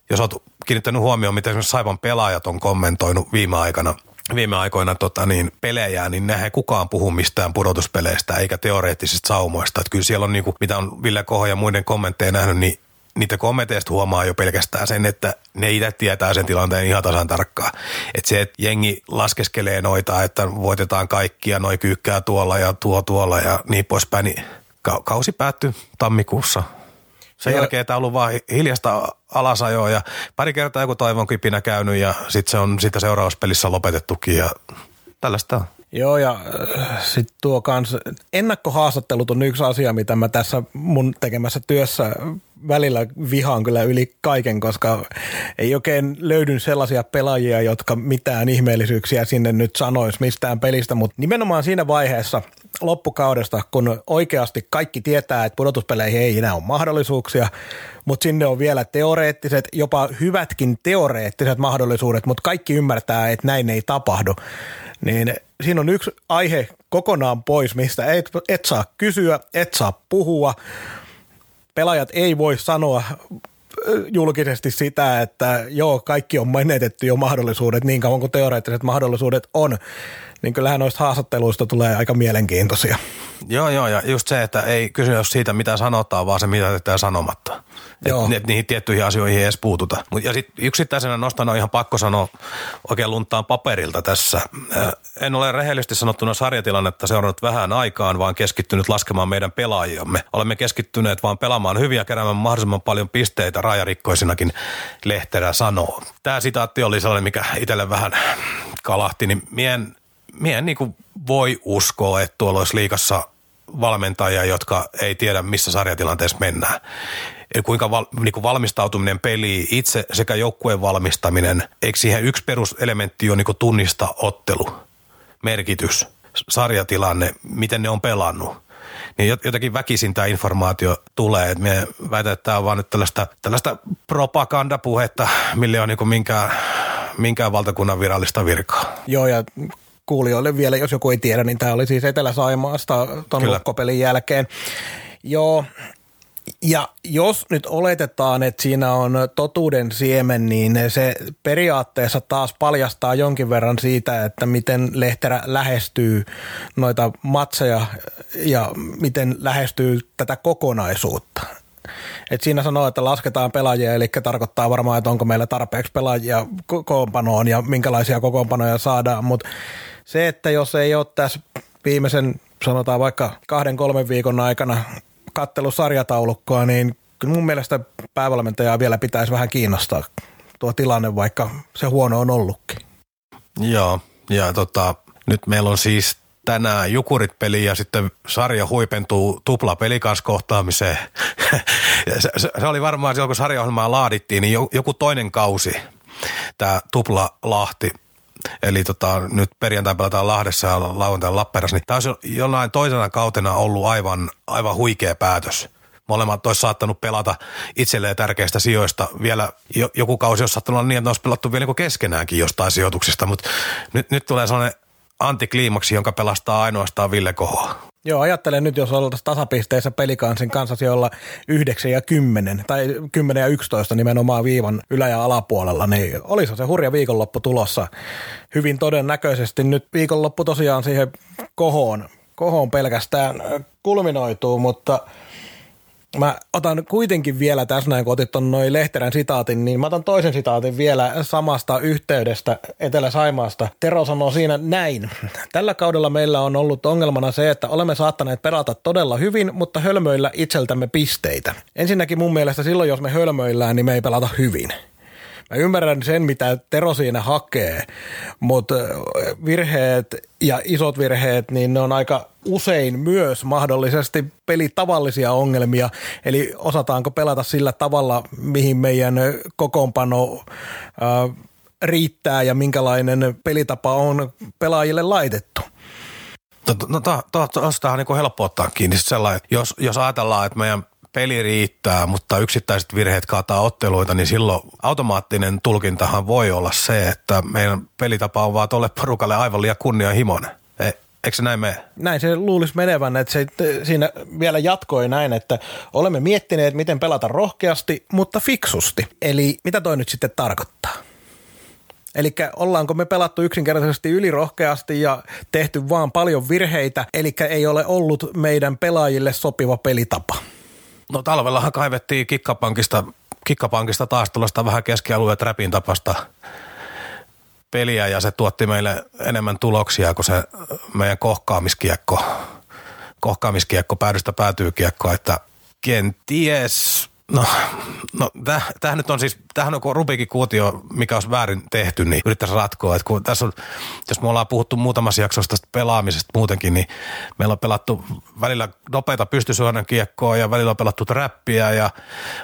Jos olet kiinnittänyt huomioon, miten esimerkiksi Saipan pelaajat on kommentoinut viime aikana – viime aikoina tota, niin, pelejä, niin nehän kukaan puhu mistään pudotuspeleistä eikä teoreettisista saumoista. Että kyllä siellä on, niin kuin, mitä on Ville Koho ja muiden kommentteja nähnyt, niin niitä kommenteista huomaa jo pelkästään sen, että ne itse tietää sen tilanteen ihan tasan tarkkaan. Että se, että jengi laskeskelee noita, että voitetaan kaikkia, noi kyykkää tuolla ja tuo tuolla ja niin poispäin, niin kausi päättyi tammikuussa sen jälkeen tämä on ollut vaan hiljasta alasajoa ja pari kertaa joku toivon kipinä käynyt ja sitten se on siitä seuraavassa pelissä lopetettukin ja tällaista on. Joo, ja äh, sitten tuo kans, ennakkohaastattelut on yksi asia, mitä mä tässä mun tekemässä työssä välillä vihaan kyllä yli kaiken, koska ei oikein löydy sellaisia pelaajia, jotka mitään ihmeellisyyksiä sinne nyt sanois mistään pelistä, mutta nimenomaan siinä vaiheessa loppukaudesta, kun oikeasti kaikki tietää, että pudotuspeleihin ei enää ole mahdollisuuksia, mutta sinne on vielä teoreettiset, jopa hyvätkin teoreettiset mahdollisuudet, mutta kaikki ymmärtää, että näin ei tapahdu, niin siinä on yksi aihe kokonaan pois, mistä et, et saa kysyä, et saa puhua, pelaajat ei voi sanoa julkisesti sitä, että joo, kaikki on menetetty jo mahdollisuudet niin kauan kuin teoreettiset mahdollisuudet on, niin kyllähän noista haastatteluista tulee aika mielenkiintoisia. Joo, joo, ja just se, että ei kysyä siitä, mitä sanotaan, vaan se, mitä tehdään sanomatta. Että et niihin tiettyihin asioihin ei edes puututa. Ja sitten yksittäisenä nostana on ihan pakko sanoa oikein luntaan paperilta tässä. En ole rehellisesti sanottuna sarjatilannetta seurannut vähän aikaan, vaan keskittynyt laskemaan meidän pelaajiamme. Olemme keskittyneet vaan pelaamaan hyviä ja keräämään mahdollisimman paljon pisteitä rajarikkoisinakin, Lehterä sanoo. Tämä sitaatti oli sellainen, mikä itselle vähän kalahti, niin mien, mien niin voi uskoa, että tuolla olisi liikassa valmentajia, jotka ei tiedä, missä sarjatilanteessa mennään. Eli kuinka val, niin kuin valmistautuminen peliin itse sekä joukkueen valmistaminen, eikö siihen yksi peruselementti ole niin tunnista ottelu, merkitys, sarjatilanne, miten ne on pelannut niin jotenkin väkisin tämä informaatio tulee. että me väitän, että tämä on vaan nyt tällaista, tällaista propagandapuhetta, millä on niin minkään, minkään valtakunnan virallista virkaa. Joo, ja kuulijoille vielä, jos joku ei tiedä, niin tämä oli siis Etelä-Saimaasta tuon lokkopelin jälkeen. Joo, ja jos nyt oletetaan, että siinä on totuuden siemen, niin se periaatteessa taas paljastaa jonkin verran siitä, että miten Lehterä lähestyy noita matseja ja miten lähestyy tätä kokonaisuutta. Et siinä sanoo, että lasketaan pelaajia, eli tarkoittaa varmaan, että onko meillä tarpeeksi pelaajia kokoonpanoon ja minkälaisia kokoonpanoja saadaan, mutta se, että jos ei ole tässä viimeisen sanotaan vaikka kahden kolmen viikon aikana kattelu sarjataulukkoa, niin mun mielestä päävalmentajaa vielä pitäisi vähän kiinnostaa tuo tilanne, vaikka se huono on ollutkin. Joo, ja tota, nyt meillä on siis tänään Jukurit-peli ja sitten sarja huipentuu tupla pelikaskohtaamiseen. se, se, se, oli varmaan silloin, kun sarjaohjelmaa laadittiin, niin joku toinen kausi, tämä tupla Lahti. Eli tota, nyt perjantai pelataan Lahdessa ja lauantaina Lappeenrannassa, niin tämä olisi jollain toisena kautena ollut aivan, aivan huikea päätös. Molemmat olisi saattanut pelata itselleen tärkeistä sijoista. Vielä joku kausi olisi saattanut olla niin, että olisi pelattu vielä niin keskenäänkin jostain sijoituksista, mutta nyt, nyt tulee sellainen antikliimaksi, jonka pelastaa ainoastaan Ville Koho. Joo, ajattelen nyt, jos oltaisiin tasapisteessä pelikansin kanssa olla 9 ja 10 tai 10 ja 11 nimenomaan viivan ylä- ja alapuolella, niin olisi se hurja viikonloppu tulossa. Hyvin todennäköisesti nyt viikonloppu tosiaan siihen kohoon, kohoon pelkästään kulminoituu, mutta – Mä otan kuitenkin vielä tässä näin, kun otit noin Lehterän sitaatin, niin mä otan toisen sitaatin vielä samasta yhteydestä Etelä-Saimaasta. Tero sanoo siinä näin. Tällä kaudella meillä on ollut ongelmana se, että olemme saattaneet pelata todella hyvin, mutta hölmöillä itseltämme pisteitä. Ensinnäkin mun mielestä silloin, jos me hölmöillään, niin me ei pelata hyvin. Mä ymmärrän sen, mitä Tero siinä hakee, mutta virheet ja isot virheet, niin ne on aika usein myös mahdollisesti pelitavallisia ongelmia, eli osataanko pelata sillä tavalla, mihin meidän kokoonpano äh, riittää ja minkälainen pelitapa on pelaajille laitettu. No, no, no, to, to, on niin helppo ottaa kiinni sellainen, jos, jos ajatellaan, että meidän peli riittää, mutta yksittäiset virheet kaataa otteluita, niin silloin automaattinen tulkintahan voi olla se, että meidän pelitapa on vaan tolle porukalle aivan liian kunnianhimoinen. E, eikö se näin mene? Näin se luulisi menevän, että se siinä vielä jatkoi näin, että olemme miettineet, miten pelata rohkeasti, mutta fiksusti. Eli mitä toi nyt sitten tarkoittaa? Eli ollaanko me pelattu yksinkertaisesti ylirohkeasti ja tehty vaan paljon virheitä, eli ei ole ollut meidän pelaajille sopiva pelitapa. No talvellahan kaivettiin kikkapankista, kikkapankista taas tuollaista vähän keskialueen trapin tapasta peliä ja se tuotti meille enemmän tuloksia kuin se meidän kohkaamiskiekko, kohkaamiskiekko päädystä päätyy kiekko, että kenties No, no tämähän nyt on siis, tämähän on Rubikin kuutio, mikä olisi väärin tehty, niin yrittäisiin ratkoa. Että kun tässä on, jos me ollaan puhuttu muutamassa jaksossa tästä pelaamisesta muutenkin, niin meillä on pelattu välillä nopeita pystysuojan kiekkoa ja välillä on pelattu räppiä ja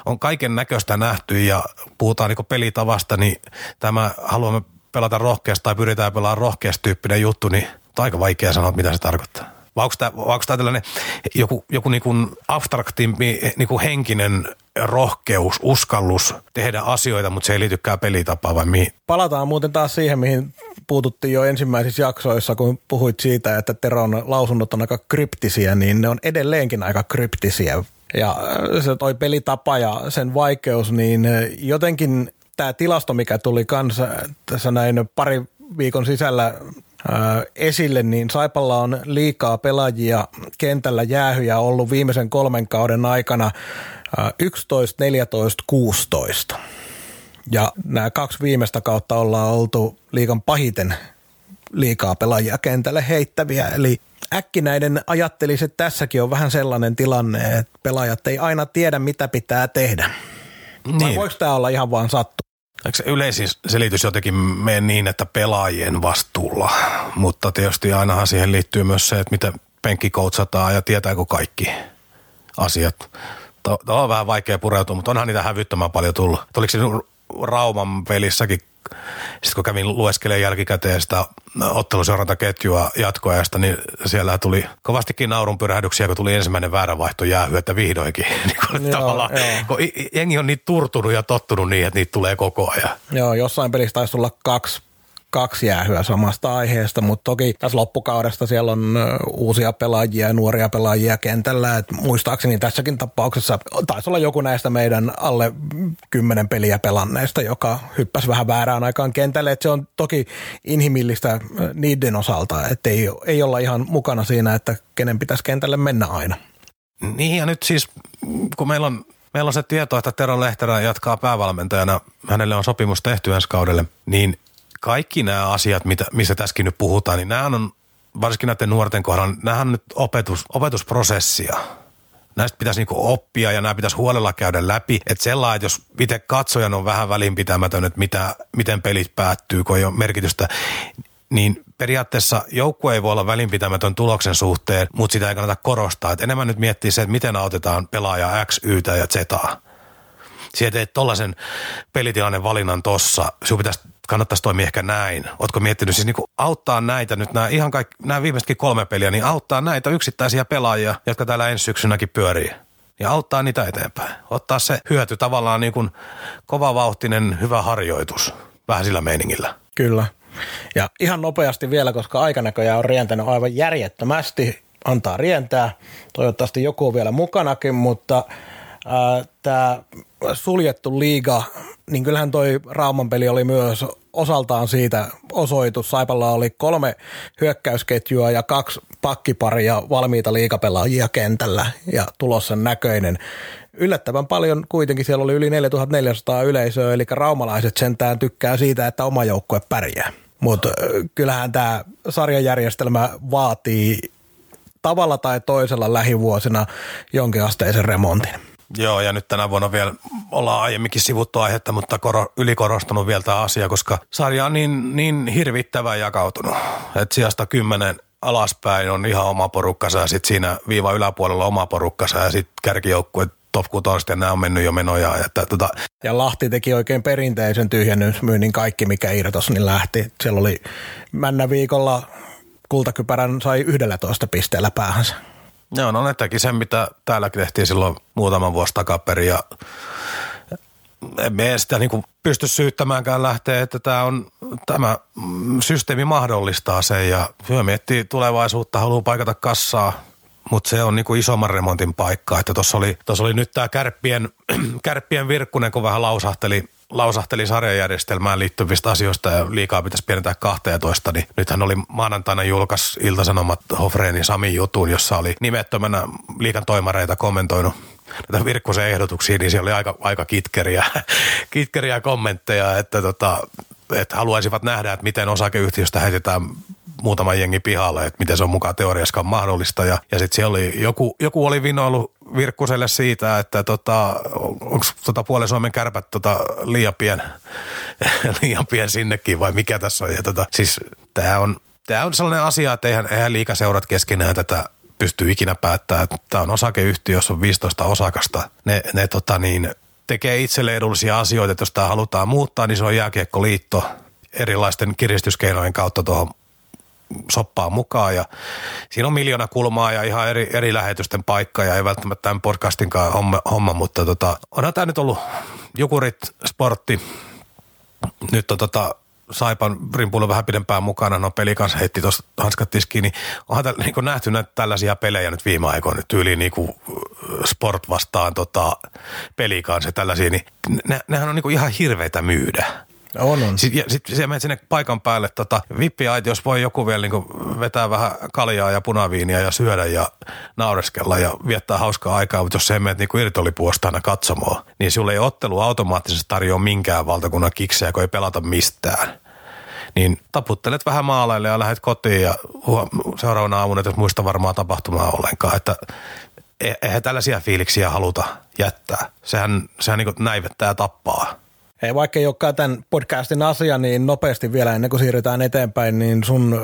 on kaiken näköistä nähty ja puhutaan niin pelitavasta, niin tämä haluamme pelata rohkeasti tai pyritään pelaamaan rohkeasti tyyppinen juttu, niin on aika vaikea sanoa, mitä se tarkoittaa. Vai onko tämä, onko tämä tällainen joku, joku niin kuin abstraktimpi niin kuin henkinen rohkeus, uskallus tehdä asioita, mutta se ei liitykään pelitapaan vai mihin? Palataan muuten taas siihen, mihin puututtiin jo ensimmäisissä jaksoissa, kun puhuit siitä, että Teron lausunnot on aika kryptisiä, niin ne on edelleenkin aika kryptisiä. Ja se toi pelitapa ja sen vaikeus, niin jotenkin tämä tilasto, mikä tuli kanssa tässä näin pari viikon sisällä esille, niin Saipalla on liikaa pelaajia kentällä jäähyjä ollut viimeisen kolmen kauden aikana 11, 14, 16. Ja nämä kaksi viimeistä kautta ollaan oltu liikan pahiten liikaa pelaajia kentälle heittäviä. Eli äkkinäinen ajattelisi, että tässäkin on vähän sellainen tilanne, että pelaajat ei aina tiedä, mitä pitää tehdä. Niin. Vai voiko tämä olla ihan vaan sattu? Eikö se yleisin selitys jotenkin mene niin, että pelaajien vastuulla, mutta tietysti ainahan siihen liittyy myös se, että miten penkki koutsataan ja tietääkö kaikki asiat. Tämä on vähän vaikea pureutua, mutta onhan niitä hävyttömän paljon tullut. Oliko se Rauman pelissäkin sitten kun kävin lueskelemaan jälkikäteen sitä otteluseurantaketjua jatkoajasta, niin siellä tuli kovastikin naurun pyrähdyksiä, kun tuli ensimmäinen vääränvaihto jäähy, että vihdoinkin. niin kuin joo, tavallaan, joo. kun jengi on niin turtunut ja tottunut niin, että niitä tulee koko ajan. Joo, jossain pelissä taisi tulla kaksi kaksi jäähyä samasta aiheesta, mutta toki tässä loppukaudesta siellä on uusia pelaajia ja nuoria pelaajia kentällä. Et muistaakseni tässäkin tapauksessa taisi olla joku näistä meidän alle kymmenen peliä pelanneista, joka hyppäsi vähän väärään aikaan kentälle. Et se on toki inhimillistä niiden osalta, että ei, ei olla ihan mukana siinä, että kenen pitäisi kentälle mennä aina. Niin ja nyt siis, kun meillä on Meillä on se tieto, että Tero Lehterä jatkaa päävalmentajana. Hänelle on sopimus tehty ensi kaudelle. Niin kaikki nämä asiat, mitä, missä tässäkin nyt puhutaan, niin nämä on varsinkin näiden nuorten kohdalla, nämä on nyt opetus, opetusprosessia. Näistä pitäisi niinku oppia ja nämä pitäisi huolella käydä läpi. Että sellainen, että jos itse katsojan on vähän välinpitämätön, että mitä, miten pelit päättyy, kun ei ole merkitystä, niin periaatteessa joukkue ei voi olla välinpitämätön tuloksen suhteen, mutta sitä ei kannata korostaa. Et enemmän nyt miettii se, että miten autetaan pelaajaa X, Y ja Z. Sieltä teet tollaisen pelitilanne valinnan tossa. Sinun pitäisi kannattaisi toimia ehkä näin. Oletko miettinyt siis niin kuin auttaa näitä nyt, nämä, ihan kaikki, nämä viimeisetkin kolme peliä, niin auttaa näitä yksittäisiä pelaajia, jotka täällä ensi syksynäkin pyörii. Ja auttaa niitä eteenpäin. Ottaa se hyöty tavallaan niin kuin kovavauhtinen hyvä harjoitus vähän sillä meiningillä. Kyllä. Ja ihan nopeasti vielä, koska aikanäköjä on rientänyt aivan järjettömästi, antaa rientää. Toivottavasti joku on vielä mukanakin, mutta tämä suljettu liiga, niin kyllähän toi Rauman peli oli myös osaltaan siitä osoitus. Saipalla oli kolme hyökkäysketjua ja kaksi pakkiparia valmiita liikapelaajia kentällä ja tulossa näköinen. Yllättävän paljon kuitenkin siellä oli yli 4400 yleisöä, eli raumalaiset sentään tykkää siitä, että oma joukkue pärjää. Mutta kyllähän tämä sarjajärjestelmä vaatii tavalla tai toisella lähivuosina jonkinasteisen remontin. Joo, ja nyt tänä vuonna vielä ollaan aiemminkin sivuttu aihetta, mutta koro, ylikorostunut vielä tämä asia, koska sarja on niin, niin hirvittävän jakautunut, että sijasta kymmenen alaspäin on ihan oma porukkansa ja sitten siinä viiva yläpuolella oma porukkansa ja sitten kärkijoukkueet top 6 ja nämä on mennyt jo menoja. Että, tota. Ja Lahti teki oikein perinteisen tyhjennysmyynnin kaikki, mikä irtos, niin lähti. Siellä oli männä viikolla kultakypärän sai 11 pisteellä päähänsä. Joo, no ne teki sen, mitä täällä tehtiin silloin muutaman vuosi takaperin ja emme sitä niin pysty syyttämäänkään lähteä, että tämä, on, tämä systeemi mahdollistaa sen ja hyö miettii tulevaisuutta, haluaa paikata kassaa, mutta se on niin isomman remontin paikka. Että tuossa oli, oli nyt tämä kärppien, kärppien virkkunen, kun vähän lausahteli lausahteli sarjajärjestelmään liittyvistä asioista ja liikaa pitäisi pienentää 12, niin nythän oli maanantaina julkas Iltasanomat Hofreenin Sami jutun, jossa oli nimettömänä liikan toimareita kommentoinut näitä Virkkusen ehdotuksia, niin siellä oli aika, aika kitkeriä, kitkeriä kommentteja, että, tota, että haluaisivat nähdä, että miten osakeyhtiöstä heitetään muutama jengi pihalle, että miten se on mukaan teoriaskaan mahdollista. Ja, ja sitten siellä oli, joku, joku oli vinoillut Virkkuselle siitä, että tota, onko tota puolen Suomen kärpät tota liian, pien, liian pien sinnekin vai mikä tässä on. Tota, siis tämä on, tää on sellainen asia, että eihän, eihän liikaseurat keskenään tätä pysty ikinä päättämään. Tämä on osakeyhtiö, jossa on 15 osakasta. Ne, ne tota niin, tekee itselle edullisia asioita, että jos tämä halutaan muuttaa, niin se on jääkiekkoliitto erilaisten kiristyskeinojen kautta tuohon soppaa mukaan ja siinä on miljoona kulmaa ja ihan eri, eri lähetysten paikka ja ei välttämättä tämän podcastinkaan homma, homma mutta tota, onhan tämä nyt ollut Jukurit Sportti, nyt on tota, Saipan rimpuilla vähän pidempään mukana, no peli kanssa heitti tuossa hanskat tiskiin, niin onhan täl, niin nähty näitä tällaisia pelejä nyt viime aikoina, tyyliin niin sport vastaan tota, peli kanssa tällaisia, niin ne, nehän on niin ihan hirveitä myydä. On, on. Sitten, ja sitten se menet sinne paikan päälle, tota, vippiaiti, jos voi joku vielä niin vetää vähän kaljaa ja punaviinia ja syödä ja naureskella ja viettää hauskaa aikaa, mutta jos se menet niin irtolipuosta aina katsomaan, niin sulle ei ottelu automaattisesti tarjoa minkään valtakunnan kiksejä, kun ei pelata mistään. Niin taputtelet vähän maalaille ja lähdet kotiin ja seuraavana aamuna et muista varmaan tapahtumaa ollenkaan, että e-, eihän tällaisia fiiliksiä haluta jättää. Sehän, sehän niin näivettää tappaa. Hei, vaikka ei olekaan tämän podcastin asia, niin nopeasti vielä ennen kuin siirrytään eteenpäin, niin sun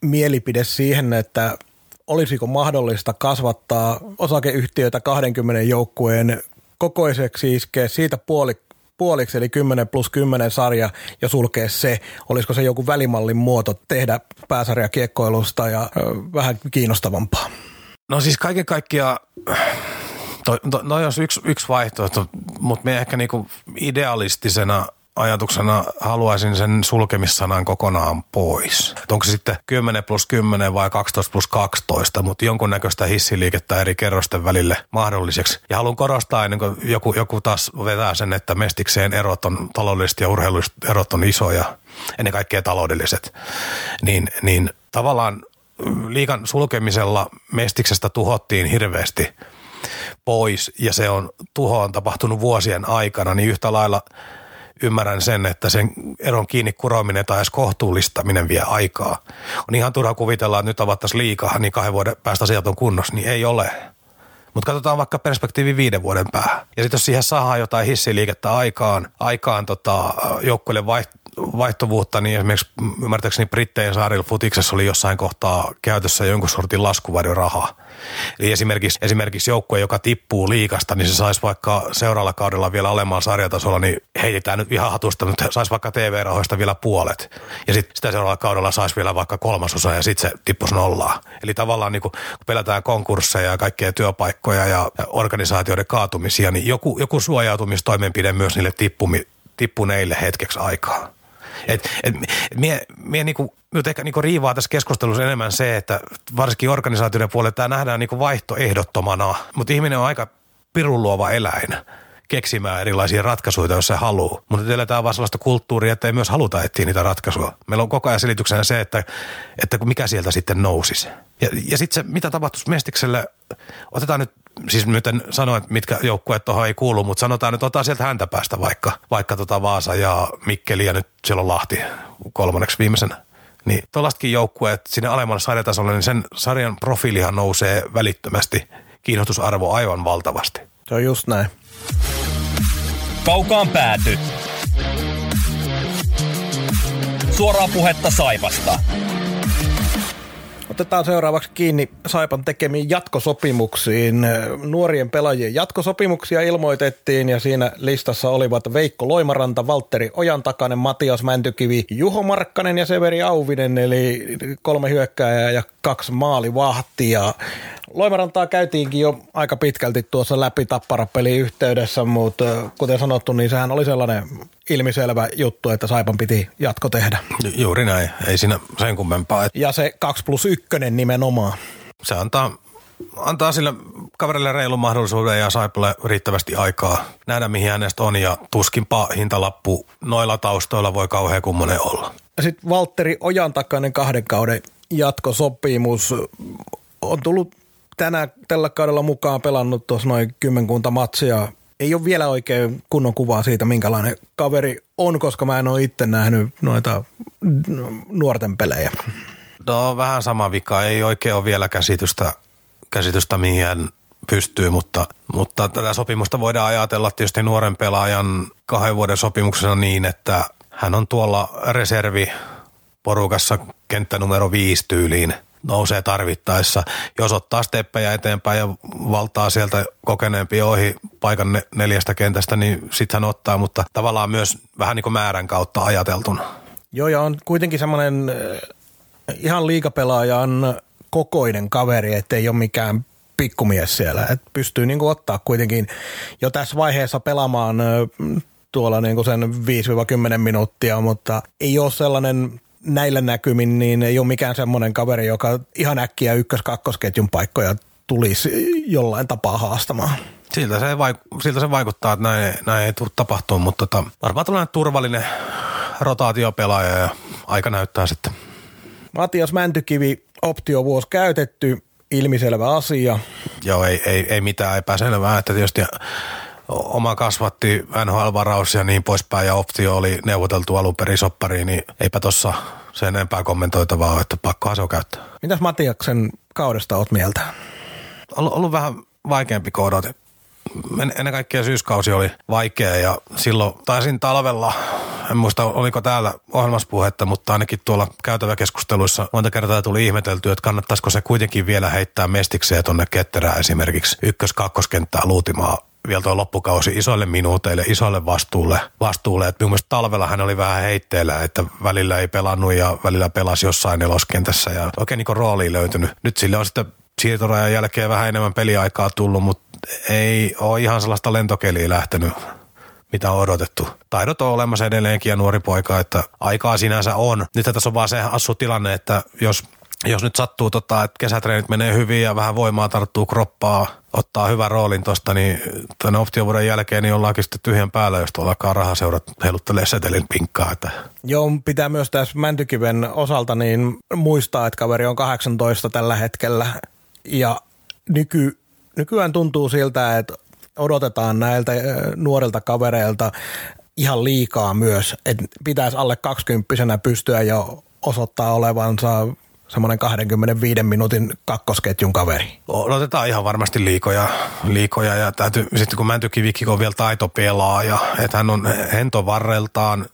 mielipide siihen, että olisiko mahdollista kasvattaa osakeyhtiöitä 20 joukkueen kokoiseksi, iskeä siitä puoli, puoliksi, eli 10 plus 10 sarja ja sulkea se. Olisiko se joku välimallin muoto tehdä pääsarjakiekkoilusta ja ö, vähän kiinnostavampaa? No siis kaiken kaikkiaan no jos yksi, yksi vaihtoehto, mutta me ehkä niinku idealistisena ajatuksena haluaisin sen sulkemissanan kokonaan pois. Et onko se sitten 10 plus 10 vai 12 plus 12, mutta jonkunnäköistä hissiliikettä eri kerrosten välille mahdolliseksi. Ja haluan korostaa ennen kuin joku, joku taas vetää sen, että mestikseen erot on taloudelliset ja urheilulliset erot on isoja, ennen kaikkea taloudelliset, niin, niin tavallaan liikan sulkemisella mestiksestä tuhottiin hirveästi – pois ja se on tuhoon tapahtunut vuosien aikana, niin yhtä lailla ymmärrän sen, että sen eron kiinni kurominen tai edes kohtuullistaminen vie aikaa. On ihan turha kuvitella, että nyt avattaisiin liikaa, niin kahden vuoden päästä asiat on kunnossa, niin ei ole. Mutta katsotaan vaikka perspektiivi viiden vuoden päähän. Ja sitten jos siihen saadaan jotain hissiliikettä aikaan, aikaan tota, joukkueelle vaihtovuutta, niin esimerkiksi ymmärtääkseni Brittein saarilla futiksessa oli jossain kohtaa käytössä jonkun sortin laskuvarjoraha. Eli esimerkiksi, esimerkiksi joukkue, joka tippuu liikasta, niin se saisi vaikka seuraavalla kaudella vielä alemmalla sarjatasolla, niin heitetään nyt ihan hatusta, mutta saisi vaikka TV-rahoista vielä puolet. Ja sitten sitä seuraavalla kaudella saisi vielä vaikka kolmasosa ja sitten se tippuisi nollaa. Eli tavallaan niin kun pelätään konkursseja ja kaikkea työpaikkoja ja organisaatioiden kaatumisia, niin joku, joku suojautumistoimenpide myös niille tippumi, tippuneille hetkeksi aikaa. Et, et, mie, mie niinku, nyt ehkä niinku riivaa tässä keskustelussa enemmän se, että varsinkin organisaatioiden puolella tämä nähdään niinku vaihtoehdottomana, mutta ihminen on aika pirunluova eläin keksimään erilaisia ratkaisuja, jos se haluaa. Mutta eletään vaan sellaista kulttuuria, että ei myös haluta etsiä niitä ratkaisuja. Meillä on koko ajan selityksenä se, että, että mikä sieltä sitten nousisi. Ja, ja sitten se, mitä tapahtuisi Mestikselle, otetaan nyt, siis nyt en sano, että mitkä joukkueet tuohon ei kuulu, mutta sanotaan nyt, otetaan sieltä häntä päästä vaikka, vaikka tota Vaasa ja Mikkeli ja nyt siellä on Lahti kolmanneksi viimeisenä. Niin tuollaisetkin joukkueet sinne alemmalle sarjatasolle, niin sen sarjan profiilihan nousee välittömästi kiinnostusarvo aivan valtavasti. Se on just näin. Kaukaan pääty. Suoraa puhetta Saipasta. Otetaan seuraavaksi kiinni Saipan tekemiin jatkosopimuksiin. Nuorien pelaajien jatkosopimuksia ilmoitettiin ja siinä listassa olivat Veikko Loimaranta, Valtteri Ojantakainen, Matias Mäntykivi, Juho Markkanen ja Severi Auvinen, eli kolme hyökkääjää ja kaksi maalivahtia. Loimarantaa käytiinkin jo aika pitkälti tuossa läpi tapparapeli yhteydessä, mutta kuten sanottu, niin sehän oli sellainen ilmiselvä juttu, että Saipan piti jatko tehdä. Juuri näin, ei siinä sen kummempaa. Ja se 2 plus 1 nimenomaan. Se antaa, antaa sille kaverille reilun mahdollisuuden ja Saipalle riittävästi aikaa nähdä, mihin hänestä on ja tuskinpa hintalappu noilla taustoilla voi kauhean kummonen olla. Sitten Valtteri Ojantakainen kahden kauden jatkosopimus on tullut tänä, tällä kaudella mukaan pelannut tuossa noin kymmenkunta matsia. Ei ole vielä oikein kunnon kuvaa siitä, minkälainen kaveri on, koska mä en ole itse nähnyt noita nuorten pelejä. No vähän sama vika. Ei oikein ole vielä käsitystä, käsitystä mihin pystyy, mutta, mutta tätä sopimusta voidaan ajatella tietysti nuoren pelaajan kahden vuoden sopimuksena niin, että hän on tuolla reservi porukassa kenttä numero viisi tyyliin nousee tarvittaessa. Jos ottaa steppejä eteenpäin ja valtaa sieltä kokeneempi ohi paikan neljästä kentästä, niin sitten hän ottaa, mutta tavallaan myös vähän niin kuin määrän kautta ajateltuna. Joo, ja on kuitenkin semmoinen ihan liikapelaajan kokoinen kaveri, ettei ole mikään pikkumies siellä. Et pystyy niin kuin ottaa kuitenkin jo tässä vaiheessa pelaamaan tuolla niin kuin sen 5-10 minuuttia, mutta ei ole sellainen näillä näkymin, niin ei ole mikään semmoinen kaveri, joka ihan äkkiä ykkös-kakkosketjun paikkoja tulisi jollain tapaa haastamaan. Siltä se, vaik- siltä se vaikuttaa, että näin, näin ei tule tapahtumaan, mutta tota, varmaan tällainen turvallinen rotaatiopelaaja ja aika näyttää sitten. Matias Mäntykivi, optiovuosi käytetty, ilmiselvä asia. Joo, ei, ei, ei mitään epäselvää, että tietysti oma kasvatti NHL-varaus ja niin poispäin ja optio oli neuvoteltu alun perin soppariin, niin eipä tossa sen enempää kommentoitavaa ole, että pakkohan se on käyttää. Mitäs Matiaksen kaudesta oot mieltä? Ollut, ollut vähän vaikeampi kuin odotin. Ennen kaikkea syyskausi oli vaikea ja silloin taisin talvella, en muista oliko täällä ohjelmassa puhetta, mutta ainakin tuolla käytäväkeskusteluissa monta kertaa tuli ihmetelty, että kannattaisiko se kuitenkin vielä heittää mestikseen tuonne ketterään esimerkiksi ykkös-kakkoskenttää luutimaa vielä tuo loppukausi isoille minuuteille, isoille vastuulle. vastuulle. Et mielestäni talvella hän oli vähän heitteellä, että välillä ei pelannut ja välillä pelasi jossain neloskentässä ja oikein niin rooli löytynyt. Nyt sille on sitten siirtorajan jälkeen vähän enemmän peliaikaa tullut, mutta ei ole ihan sellaista lentokeliä lähtenyt mitä on odotettu. Taidot on olemassa edelleenkin ja nuori poika, että aikaa sinänsä on. Nyt tässä on vaan se assu tilanne, että jos jos nyt sattuu, tota, että kesätreenit menee hyvin ja vähän voimaa tarttuu kroppaa, ottaa hyvän roolin tuosta, niin tänne optiovuoden jälkeen niin ollaankin sitten tyhjän päällä, jos tuolla alkaa rahaseurat heiluttelee setelin pinkkaa. Että. Joo, pitää myös tässä Mäntykiven osalta niin muistaa, että kaveri on 18 tällä hetkellä ja nyky, nykyään tuntuu siltä, että odotetaan näiltä nuorilta kavereilta ihan liikaa myös, että pitäisi alle 20 pystyä jo osoittaa olevansa semmoinen 25 minuutin kakkosketjun kaveri. Odotetaan ihan varmasti liikoja, liikoja ja täytyy, sitten kun Mäntykivikki on vielä taitopelaaja, että hän on hentovarreltaan,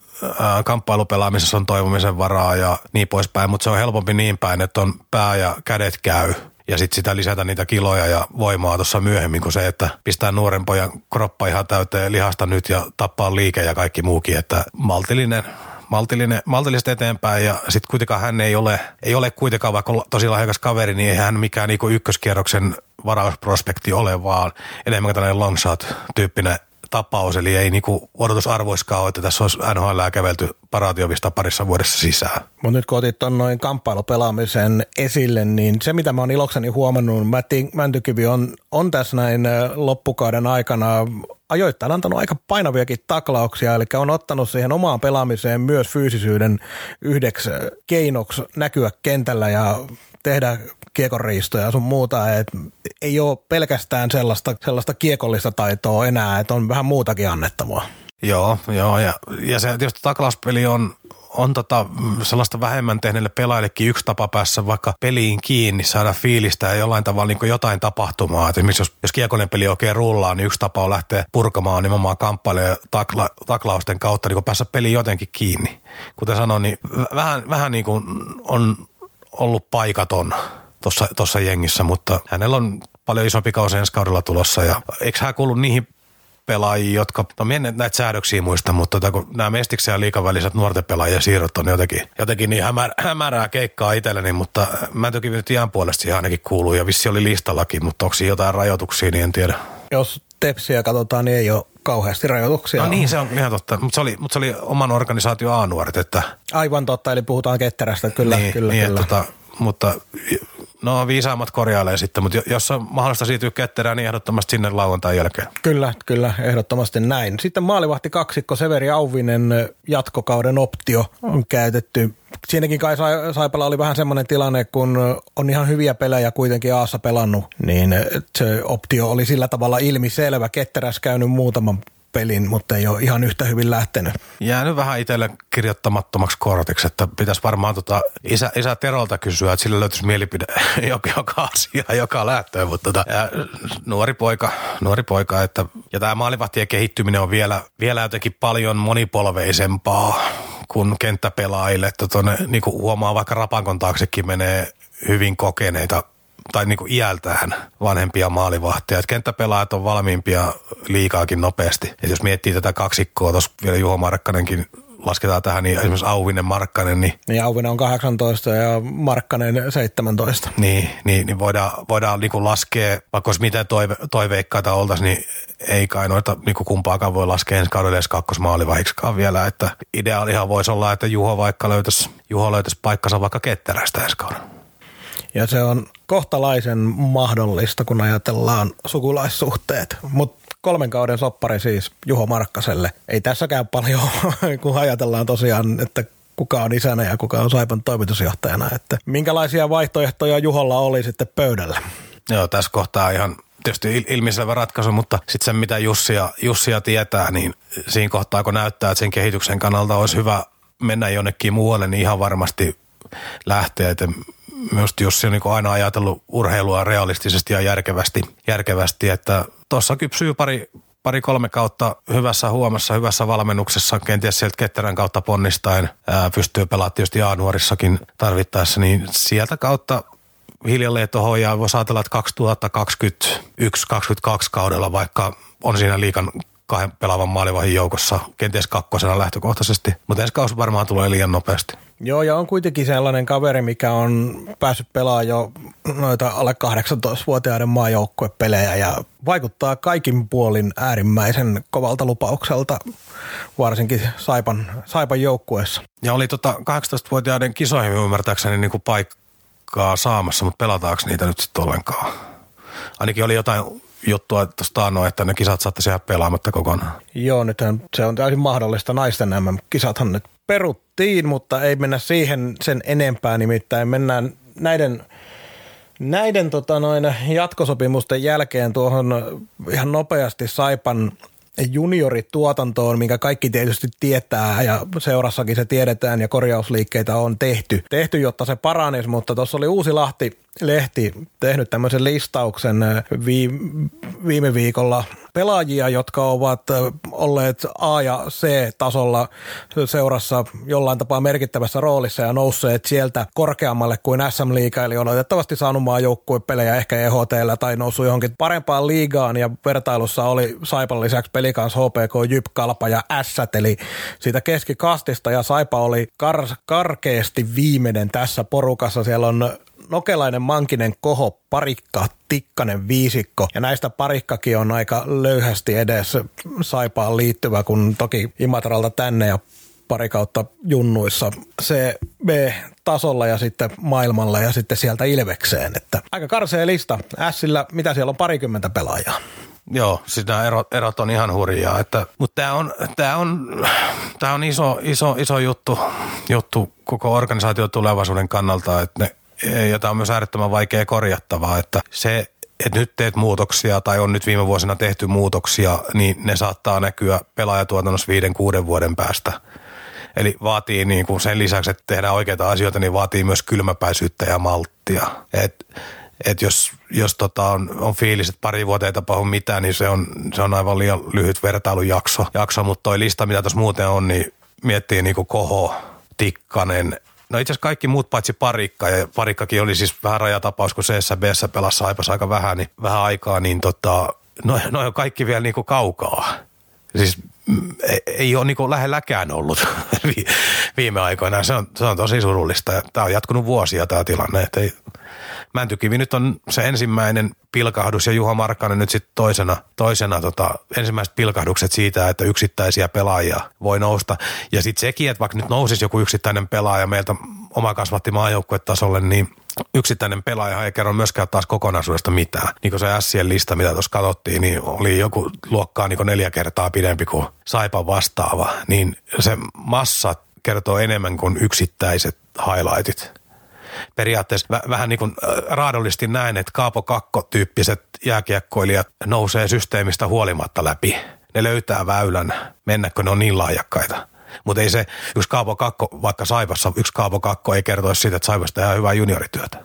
kamppailupelaamisessa on toivomisen varaa ja niin poispäin, mutta se on helpompi niin päin, että on pää ja kädet käy ja sitten sitä lisätä niitä kiloja ja voimaa tuossa myöhemmin kuin se, että pistää nuoren pojan kroppa ihan täyteen lihasta nyt ja tappaa liike ja kaikki muukin, että maltillinen maltillinen, maltillisesti eteenpäin ja sitten kuitenkaan hän ei ole, ei ole kuitenkaan vaikka tosi lahjakas kaveri, niin ei hän mikään niinku ykköskierroksen varausprospekti ole, vaan enemmän tällainen long shot tyyppinen tapaus, eli ei niinku odotusarvoiskaan ole, että tässä olisi NHL kävelty paraatiovista parissa vuodessa sisään. Mutta nyt kun otit tuon noin kamppailupelaamisen esille, niin se mitä mä oon ilokseni huomannut, Mäntykivi on, on tässä näin loppukauden aikana ajoittain antanut aika painaviakin taklauksia, eli on ottanut siihen omaan pelaamiseen myös fyysisyyden yhdeksi keinoksi näkyä kentällä ja tehdä kiekonriistoja ja sun muuta, että ei ole pelkästään sellaista, sellaista kiekollista taitoa enää, että on vähän muutakin annettavaa. Joo, joo ja, ja se tietysti taklauspeli on, on tota sellaista vähemmän tehneille pelaajillekin yksi tapa päässä vaikka peliin kiinni, saada fiilistä ja jollain tavalla niin jotain tapahtumaa. Et esimerkiksi jos, jos kiekollinen peli oikein rullaa, niin yksi tapa on lähteä purkamaan nimenomaan kamppailemaan takla, taklausten kautta, niin päässä peli jotenkin kiinni. Kuten sanoin, niin vähän, vähän niin kuin on ollut paikaton tuossa jengissä, mutta hänellä on paljon isompi kausi ensi kaudella tulossa ja eikö hän kuulu niihin pelaajia, jotka, no en näitä säädöksiä muista, mutta tota, kun nämä mestiksen ja liikan nuorten pelaajien siirrot on jotenkin, jotenkin niin hämär, hämärää keikkaa itselleni, mutta mä toki nyt ihan puolesta ainakin kuuluu ja vissi oli listallakin, mutta onko jotain rajoituksia, niin en tiedä. Jos tepsiä katsotaan, niin ei ole kauheasti rajoituksia. No niin, se on ihan totta, mutta se oli, mutta se oli oman organisaation A-nuoret, että... Aivan totta, eli puhutaan ketterästä, kyllä, niin, kyllä, niin, kyllä. Että, tota, mutta No viisaammat korjailee sitten, mutta jos on mahdollista siirtyä ketterään, niin ehdottomasti sinne lauantain jälkeen. Kyllä, kyllä, ehdottomasti näin. Sitten maalivahti kaksikko Severi Auvinen jatkokauden optio on käytetty. Siinäkin kai Saipala oli vähän semmoinen tilanne, kun on ihan hyviä pelejä kuitenkin Aassa pelannut, niin se optio oli sillä tavalla ilmiselvä. Ketteräs käynyt muutaman pelin, mutta ei ole ihan yhtä hyvin lähtenyt. Jäänyt vähän itselle kirjoittamattomaksi kortiksi, että pitäisi varmaan tota isä, isä Terolta kysyä, että sillä löytyisi mielipide joka, asia, joka lähtöön, mutta tota, ja nuori poika, nuori poika, että ja tämä maalivahtien kehittyminen on vielä, vielä jotenkin paljon monipolveisempaa kuin kenttäpelaajille, että tuonne, niin huomaa vaikka Rapankon taaksekin menee hyvin kokeneita tai niin kuin iältään vanhempia maalivahtia. Että kenttäpelaajat on valmiimpia liikaakin nopeasti. Et jos miettii tätä kaksikkoa, tuossa vielä Juho Markkanenkin lasketaan tähän, niin esimerkiksi Auvinen Markkanen. Niin, niin Auvinen on 18 ja Markkanen 17. Niin, niin, niin voidaan, voidaan niin kuin laskea, vaikka olisi miten toive, toiveikkaita oltaisiin, niin ei kai noita niin kuin kumpaakaan voi laskea ensi kaudella edes kakkosmaalivahiksikaan vielä. Että ideaalihan voisi olla, että Juho vaikka löytäisi, Juho löytäisi paikkansa vaikka ketterästä ensi kaudella. Ja se on kohtalaisen mahdollista, kun ajatellaan sukulaissuhteet. Mutta kolmen kauden soppari siis Juho Markkaselle. Ei tässäkään paljon, kun ajatellaan tosiaan, että kuka on isänä ja kuka on Saipan toimitusjohtajana. Että minkälaisia vaihtoehtoja Juholla oli sitten pöydällä? Joo, tässä kohtaa ihan tietysti ilmiselvä ratkaisu, mutta sitten se mitä Jussia, Jussia tietää, niin siinä kohtaa kun näyttää, että sen kehityksen kannalta olisi hyvä mennä jonnekin muualle, niin ihan varmasti lähtee. Että myös Jussi on niin aina ajatellut urheilua realistisesti ja järkevästi, järkevästi että tuossa kypsyy pari, pari-kolme kautta hyvässä huomassa, hyvässä valmennuksessa, kenties sieltä ketterän kautta ponnistaen ää, pystyy pelaamaan tietysti A-nuorissakin tarvittaessa, niin sieltä kautta hiljalleen tuohon ja voisi ajatella, että 2021-2022 kaudella vaikka on siinä liikan kahden pelaavan maalivahin joukossa, kenties kakkosena lähtökohtaisesti, mutta ensi kausi varmaan tulee liian nopeasti. Joo, ja on kuitenkin sellainen kaveri, mikä on päässyt pelaamaan jo noita alle 18-vuotiaiden maajoukkuepelejä ja vaikuttaa kaikin puolin äärimmäisen kovalta lupaukselta, varsinkin Saipan, Saipan joukkueessa. Ja oli tota 18-vuotiaiden kisoihin ymmärtääkseni niin kuin paikkaa saamassa, mutta pelataanko niitä nyt sitten ollenkaan? Ainakin oli jotain juttua tuosta annoin, että ne kisat saattaisi jäädä pelaamatta kokonaan. Joo, nyt se on täysin mahdollista. Naisten nämä kisathan nyt peruttiin, mutta ei mennä siihen sen enempää. Nimittäin mennään näiden, näiden tota noin, jatkosopimusten jälkeen tuohon ihan nopeasti Saipan juniorituotantoon, minkä kaikki tietysti tietää ja seurassakin se tiedetään ja korjausliikkeitä on tehty, tehty jotta se paranisi, mutta tuossa oli Uusi Lahti lehti tehnyt tämmöisen listauksen viime viikolla pelaajia, jotka ovat olleet A- ja C-tasolla seurassa jollain tapaa merkittävässä roolissa ja nousseet sieltä korkeammalle kuin SM-liiga, eli on oletettavasti saanut maajoukkuepelejä ehkä EHTllä tai noussut johonkin parempaan liigaan ja vertailussa oli Saipan lisäksi pelikans HPK, Jyp, Kalpa ja S, eli siitä keskikastista ja Saipa oli kar- karkeasti viimeinen tässä porukassa. Siellä on Nokelainen, Mankinen, Koho, Parikka, Tikkanen, Viisikko. Ja näistä Parikkakin on aika löyhästi edes Saipaan liittyvä, kun toki Imatralta tänne ja pari kautta junnuissa C, B-tasolla ja sitten maailmalla ja sitten sieltä Ilvekseen. Että aika karsea lista. Sillä, mitä siellä on, parikymmentä pelaajaa. Joo, nämä erot, erot on ihan hurjaa. Että, mutta tämä on, tää on, tää on iso, iso, iso juttu, juttu koko organisaation tulevaisuuden kannalta, että ne tämä on myös äärettömän vaikea korjattavaa, että se, että nyt teet muutoksia tai on nyt viime vuosina tehty muutoksia, niin ne saattaa näkyä pelaajatuotannossa viiden, kuuden vuoden päästä. Eli vaatii niin kuin sen lisäksi, että tehdään oikeita asioita, niin vaatii myös kylmäpäisyyttä ja malttia. Et, et jos, jos tota on, on fiilis, että pari vuotta ei tapahdu mitään, niin se on, se on aivan liian lyhyt vertailujakso. Jakso, mutta toi lista, mitä tuossa muuten on, niin miettii niin kuin Koho, Tikkanen, No itse asiassa kaikki muut paitsi parikka, ja parikkakin oli siis vähän rajatapaus, kun CSBssä pelasi Saipas aika vähän, niin vähän aikaa, niin tota, no, no on kaikki vielä niin kuin kaukaa. Siis mm, ei, ei ole niin lähelläkään ollut viime aikoina. Se on, se on tosi surullista. Tämä on jatkunut vuosia tämä tilanne. Että ei, Mäntykivi nyt on se ensimmäinen pilkahdus ja Juha Markkanen nyt sitten toisena, toisena tota, ensimmäiset pilkahdukset siitä, että yksittäisiä pelaajia voi nousta. Ja sitten sekin, että vaikka nyt nousisi joku yksittäinen pelaaja meiltä oma kasvatti maajoukkuetasolle, niin yksittäinen pelaaja ei kerro myöskään taas kokonaisuudesta mitään. Niin kuin se Sien lista, mitä tuossa katsottiin, niin oli joku luokkaa niin neljä kertaa pidempi kuin Saipa vastaava. Niin se massa kertoo enemmän kuin yksittäiset highlightit periaatteessa v- vähän niin kuin raadollisesti näin, että Kaapo Kakko-tyyppiset jääkiekkoilijat nousee systeemistä huolimatta läpi. ne löytää väylän mennä, kun ne on niin lahjakkaita. Mutta ei se, yksi Kaapo Kakko, vaikka Saivassa, yksi Kaapo Kakko ei kertoisi siitä, että Saivassa tehdään hyvää juniorityötä.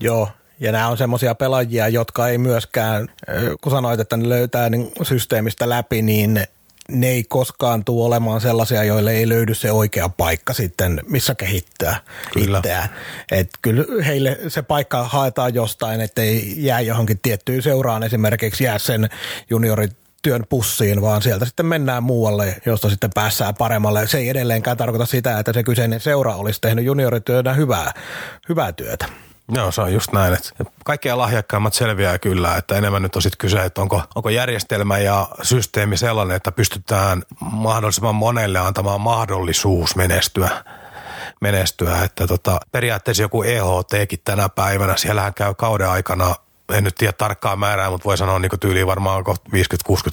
Joo, ja nämä on semmoisia pelaajia, jotka ei myöskään, kun sanoit, että ne löytää niin systeemistä läpi, niin ne ei koskaan tule olemaan sellaisia, joille ei löydy se oikea paikka sitten, missä kehittää kyllä. itseään. Et kyllä heille se paikka haetaan jostain, ettei jää johonkin tiettyyn seuraan esimerkiksi jää sen juniorit työn pussiin, vaan sieltä sitten mennään muualle, josta sitten päässään paremmalle. Se ei edelleenkään tarkoita sitä, että se kyseinen seura olisi tehnyt juniorityönä hyvää, hyvää työtä. Joo, se on just näin. Että kaikkia lahjakkaimmat selviää kyllä, että enemmän nyt on sitten kyse, että onko, onko järjestelmä ja systeemi sellainen, että pystytään mahdollisimman monelle antamaan mahdollisuus menestyä menestyä. Että tota, periaatteessa joku EHTkin tänä päivänä, siellähän käy kauden aikana en nyt tiedä tarkkaa määrää, mutta voi sanoa niin tyyliin varmaan 50-60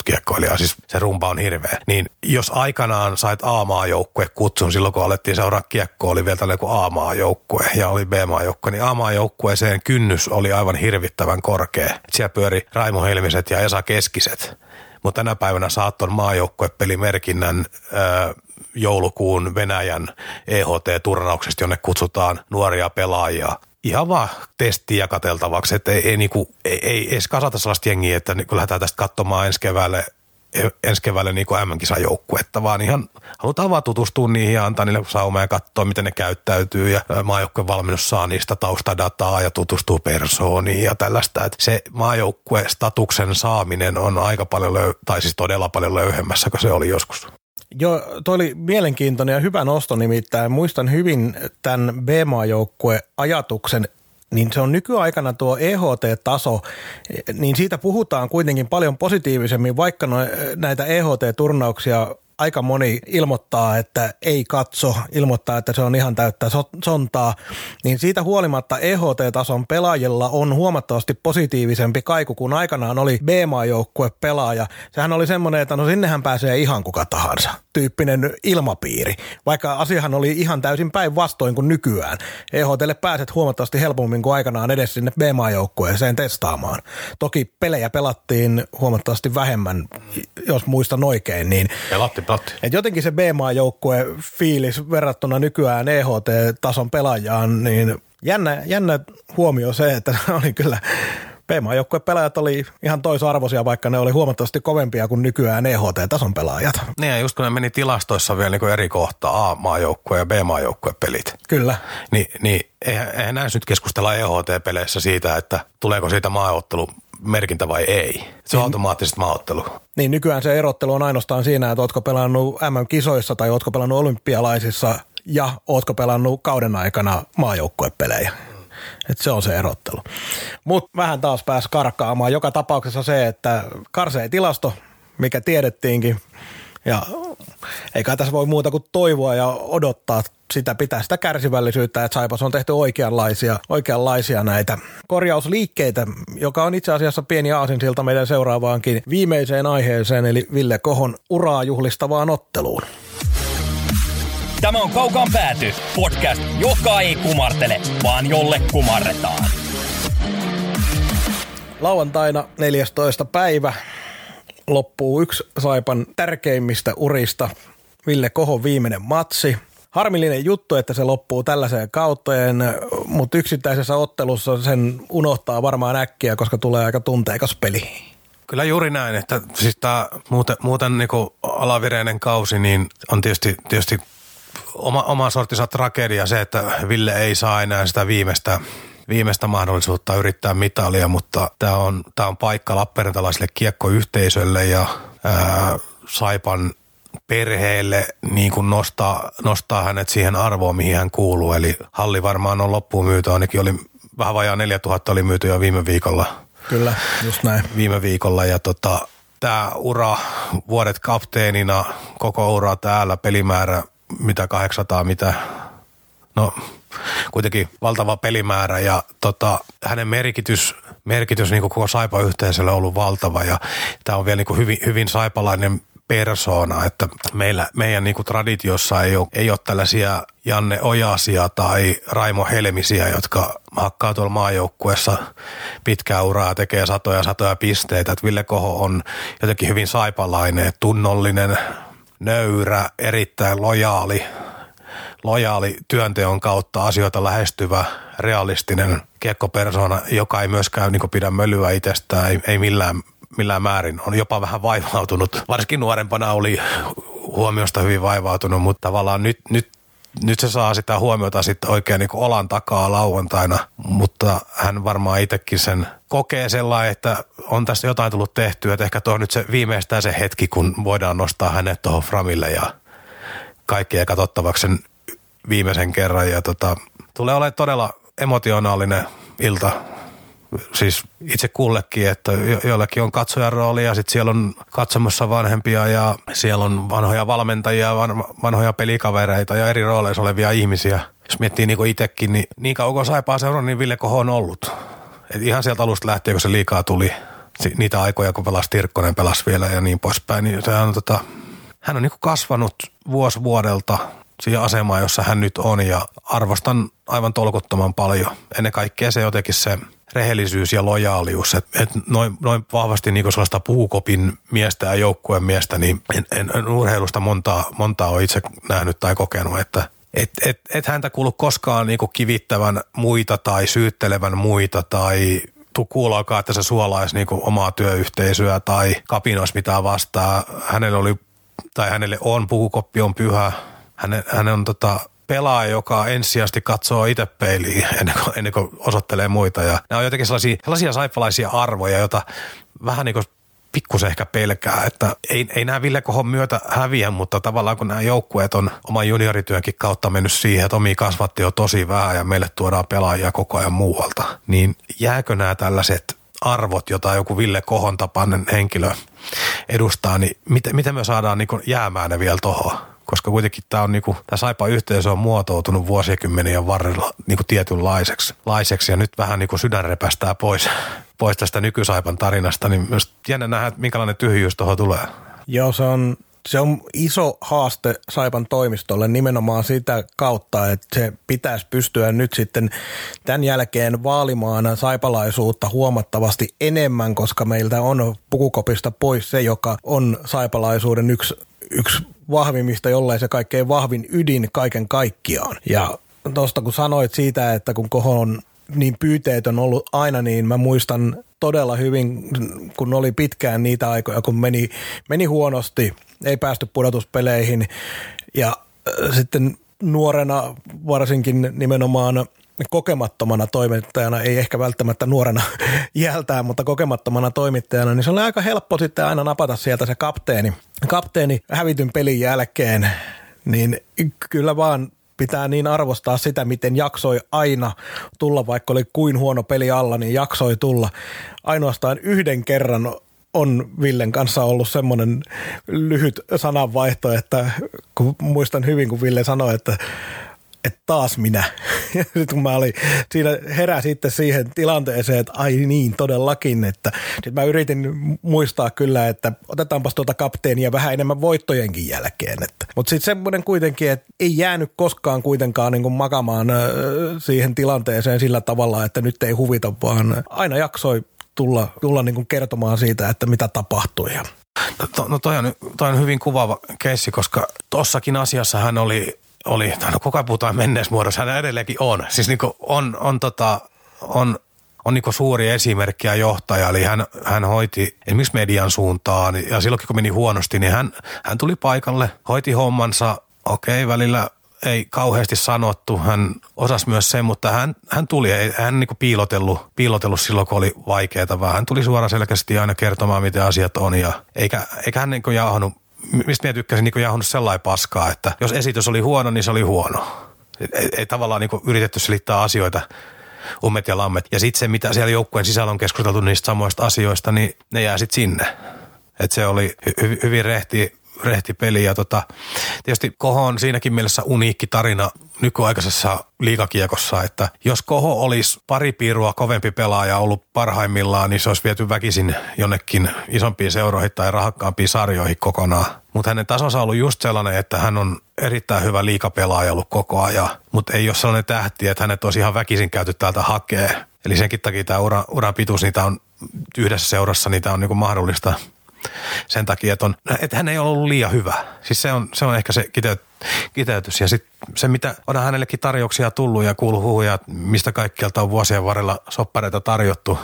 kiekkoilijaa, siis se rumpa on hirveä. Niin jos aikanaan sait A-maajoukkue kutsun silloin, kun alettiin seuraa kiekkoa, oli vielä tällainen kuin A-maajoukkue ja oli B-maajoukkue, niin A-maajoukkueeseen kynnys oli aivan hirvittävän korkea. Siellä pyöri Raimo Helmiset ja Esa Keskiset. Mutta tänä päivänä saat ton maajoukkuepelimerkinnän öö, joulukuun Venäjän EHT-turnauksesta, jonne kutsutaan nuoria pelaajia – ihan vaan testiä kateltavaksi, että ei, ei, niinku, ei, ei edes kasata sellaista jengiä, että kun lähdetään tästä katsomaan ensi keväälle ensi keväälle niin MM-kisajoukkuetta, vaan ihan halutaan vaan tutustua niihin ja antaa niille saumaa ja katsoa, miten ne käyttäytyy ja maajoukkueen valmennus saa niistä taustadataa ja tutustuu persooniin ja tällaista. Että se statuksen saaminen on aika paljon, löy- tai siis todella paljon löyhemmässä kuin se oli joskus. Joo, toi oli mielenkiintoinen ja hyvä nosto nimittäin. Muistan hyvin tämän B-maajoukkue-ajatuksen niin se on nykyaikana tuo EHT-taso, niin siitä puhutaan kuitenkin paljon positiivisemmin, vaikka no, näitä EHT-turnauksia aika moni ilmoittaa, että ei katso, ilmoittaa, että se on ihan täyttä sontaa, niin siitä huolimatta EHT-tason pelaajilla on huomattavasti positiivisempi kaiku kuin aikanaan oli B-maajoukkue pelaaja. Sehän oli semmoinen, että no sinnehän pääsee ihan kuka tahansa tyyppinen ilmapiiri, vaikka asiahan oli ihan täysin päinvastoin kuin nykyään. EHTlle pääset huomattavasti helpommin kuin aikanaan edes sinne B-maajoukkueeseen testaamaan. Toki pelejä pelattiin huomattavasti vähemmän, jos muistan oikein. Niin pelatti, pelatti. Et jotenkin se B-maajoukkue fiilis verrattuna nykyään EHT-tason pelaajaan, niin jännä, jännä huomio se, että oli kyllä B-maajoukkueen pelaajat oli ihan toisarvoisia, vaikka ne oli huomattavasti kovempia kuin nykyään EHT-tason pelaajat. Niin ja just kun ne meni tilastoissa vielä niin eri kohtaa, A-maajoukkue ja B-maajoukkue pelit. Kyllä. Ni, niin eihän, eihän näin nyt keskustella EHT-peleissä siitä, että tuleeko siitä maaottelu merkintä vai ei. Se on niin, automaattisesti maaottelu. Niin nykyään se erottelu on ainoastaan siinä, että ootko pelannut MM-kisoissa tai ootko pelannut olympialaisissa ja ootko pelannut kauden aikana maajoukkuepelejä. Et se on se erottelu. Mutta vähän taas pääsi karkkaamaan. Joka tapauksessa se, että karsee tilasto, mikä tiedettiinkin, ja eikä tässä voi muuta kuin toivoa ja odottaa sitä, pitää sitä kärsivällisyyttä, että Saipas on tehty oikeanlaisia, oikeanlaisia näitä korjausliikkeitä, joka on itse asiassa pieni aasinsilta meidän seuraavaankin viimeiseen aiheeseen, eli Ville Kohon uraa juhlistavaan otteluun. Tämä on Kaukaan pääty, podcast, joka ei kumartele, vaan jolle kumarretaan. Lauantaina 14. päivä loppuu yksi Saipan tärkeimmistä urista, Ville Kohon viimeinen matsi. Harmillinen juttu, että se loppuu tällaiseen kauteen, mutta yksittäisessä ottelussa sen unohtaa varmaan äkkiä, koska tulee aika tunteikas peli. Kyllä juuri näin, että siis tämä muuten, muuten niin alavireinen kausi niin on tietysti, tietysti oma, oma sortissa tragedia se, että Ville ei saa enää sitä viimeistä, viimeistä mahdollisuutta yrittää mitalia, mutta tämä on, tää on paikka Lappeenrantalaiselle kiekkoyhteisölle ja ää, Saipan perheelle niin kuin nostaa, nostaa hänet siihen arvoon, mihin hän kuuluu. Eli halli varmaan on loppuun myyty, ainakin oli vähän vajaa 4000 oli myyty jo viime viikolla. Kyllä, just näin. Viime viikolla ja tota, tämä ura, vuodet kapteenina, koko ura täällä, pelimäärä mitä 800, mitä, no kuitenkin valtava pelimäärä ja tota, hänen merkitys, merkitys niin koko Saipa-yhteisölle on ollut valtava ja tämä on vielä niin hyvin, hyvin saipalainen persoona, että meillä, meidän niin kuin traditiossa ei ole, ei ole tällaisia Janne Ojasia tai Raimo Helmisiä, jotka hakkaa tuolla maajoukkuessa pitkää uraa tekee satoja satoja pisteitä. Että Ville Koho on jotenkin hyvin saipalainen, tunnollinen, nöyrä, erittäin lojaali, lojaali työnteon kautta asioita lähestyvä, realistinen kiekkopersona, joka ei myöskään niin pidä mölyä itsestään, ei, ei millään, millään määrin. On jopa vähän vaivautunut. Varsinkin nuorempana oli huomiosta hyvin vaivautunut, mutta tavallaan nyt, nyt nyt se saa sitä huomiota sitten oikein niin olan takaa lauantaina, mutta hän varmaan itsekin sen kokee sellainen, että on tässä jotain tullut tehtyä, että ehkä tuo nyt se viimeistään se hetki, kun voidaan nostaa hänet tuohon Framille ja kaikkea katsottavaksi sen viimeisen kerran ja tota, tulee olemaan todella emotionaalinen ilta siis itse kullekin, että jo- joillekin on katsojan rooli ja sitten siellä on katsomassa vanhempia ja siellä on vanhoja valmentajia, van- vanhoja pelikavereita ja eri rooleissa olevia ihmisiä. Jos miettii niin itsekin, niin niin kauan kun Saipaa seuraa, niin Ville Koho on ollut. Et ihan sieltä alusta lähtien, kun se liikaa tuli, niitä aikoja, kun pelasi Tirkkonen, pelasi vielä ja niin poispäin, niin on tota, hän on niin kasvanut vuosi vuodelta siihen asemaan, jossa hän nyt on ja arvostan aivan tolkuttoman paljon. Ennen kaikkea se jotenkin se rehellisyys ja lojaalius, että et noin, noin vahvasti niin sellaista puukopin miestä ja joukkueen miestä, niin en, en, en urheilusta montaa, montaa ole itse nähnyt tai kokenut, että et, et, et häntä kuulu koskaan niin kivittävän muita tai syyttelevän muita tai tuu kuulaakaan, että se suolaisi niin omaa työyhteisöä tai kapinoisi mitään vastaa. Hänelle oli, tai hänelle on, pukukoppi on pyhä. Hänen, hänen on tota, pelaaja, joka ensisijaisesti katsoo itse peiliin ennen kuin, ennen kuin osoittelee muita. Ja nämä on jotenkin sellaisia, sellaisia saippalaisia arvoja, joita vähän niin kuin pikkusen ehkä pelkää, että ei, ei nämä Ville Kohon myötä häviä, mutta tavallaan kun nämä joukkueet on oman juniorityönkin kautta mennyt siihen, että omi kasvatti jo tosi vähän ja meille tuodaan pelaajia koko ajan muualta, niin jääkö nämä tällaiset arvot, jota joku Ville Kohon tapainen henkilö edustaa, niin miten, miten me saadaan niin jäämään ne vielä tuohon? Koska kuitenkin tämä on niinku, tämä saipa yhteisö on muotoutunut vuosikymmenien varrella niinku tietynlaiseksi laiseksi ja nyt vähän niinku sydän repästää pois, pois tästä nykysaipan tarinasta, niin myös jännä nähdä, että minkälainen tyhjyys tuohon tulee. Joo, se on, se on iso haaste Saipan toimistolle nimenomaan sitä kautta, että se pitäisi pystyä nyt sitten tämän jälkeen vaalimaan saipalaisuutta huomattavasti enemmän, koska meiltä on pukukopista pois se, joka on saipalaisuuden yksi, yksi vahvimmista, jollei se kaikkein vahvin ydin kaiken kaikkiaan. Ja tuosta kun sanoit siitä, että kun Koho on niin pyyteet on ollut aina, niin mä muistan todella hyvin, kun oli pitkään niitä aikoja, kun meni, meni huonosti, ei päästy pudotuspeleihin ja sitten nuorena varsinkin nimenomaan kokemattomana toimittajana, ei ehkä välttämättä nuorena jältään, mutta kokemattomana toimittajana, niin se oli aika helppo sitten aina napata sieltä se kapteeni. Kapteeni hävityn pelin jälkeen, niin kyllä vaan pitää niin arvostaa sitä, miten jaksoi aina tulla, vaikka oli kuin huono peli alla, niin jaksoi tulla. Ainoastaan yhden kerran on Villen kanssa ollut semmoinen lyhyt sananvaihto, että kun muistan hyvin, kun Ville sanoi, että että taas minä. Ja sitten kun mä olin, siinä herää sitten siihen tilanteeseen, että ai niin, todellakin. Että sitten mä yritin muistaa kyllä, että otetaanpas tuota kapteenia vähän enemmän voittojenkin jälkeen. Mutta sitten semmoinen kuitenkin, että ei jäänyt koskaan kuitenkaan niin kuin makamaan siihen tilanteeseen sillä tavalla, että nyt ei huvita, vaan aina jaksoi tulla, tulla niin kuin kertomaan siitä, että mitä tapahtui. No, no toi, on, toi on hyvin kuvaava keissi, koska tossakin asiassa hän oli oli, no ajan puhutaan menneismuodossa, hän edelleenkin on. Siis niin on, on, tota, on, on niin suuri esimerkki ja johtaja, eli hän, hän hoiti esimerkiksi median suuntaan, ja silloin kun meni huonosti, niin hän, hän tuli paikalle, hoiti hommansa, okei, välillä ei kauheasti sanottu, hän osasi myös sen, mutta hän, hän tuli, ei hän niin piilotellut, piilotellut silloin, kun oli vaikeaa, vaan hän tuli suoraan selkeästi aina kertomaan, miten asiat on, ja eikä, eikä hän niin jaahannut mistä minä tykkäsin niin jahunut sellainen paskaa, että jos esitys oli huono, niin se oli huono. Ei, ei tavallaan niin yritetty selittää asioita ummet ja lammet. Ja sitten se, mitä siellä joukkueen sisällä on keskusteltu niistä samoista asioista, niin ne jää sitten sinne. Et se oli hy- hyvin rehti, rehti peli ja tota, tietysti Koho on siinäkin mielessä uniikki tarina nykyaikaisessa liikakiekossa, että jos Koho olisi pari piirua kovempi pelaaja ollut parhaimmillaan, niin se olisi viety väkisin jonnekin isompiin seuroihin tai rahakkaampiin sarjoihin kokonaan. Mutta hänen tasonsa on ollut just sellainen, että hän on erittäin hyvä liikapelaaja ollut koko ajan, mutta ei ole sellainen tähti, että hänet olisi ihan väkisin käyty täältä hakee. Eli senkin takia tämä ura, uran pituus, niitä on yhdessä seurassa, niitä on niinku mahdollista sen takia, että, on, että hän ei ole ollut liian hyvä. Siis se on, se on ehkä se kiteyt, kiteytys. Ja sitten se, mitä on hänellekin tarjouksia tullut ja kuuluu huhuja, mistä kaikkialta on vuosien varrella soppareita tarjottu.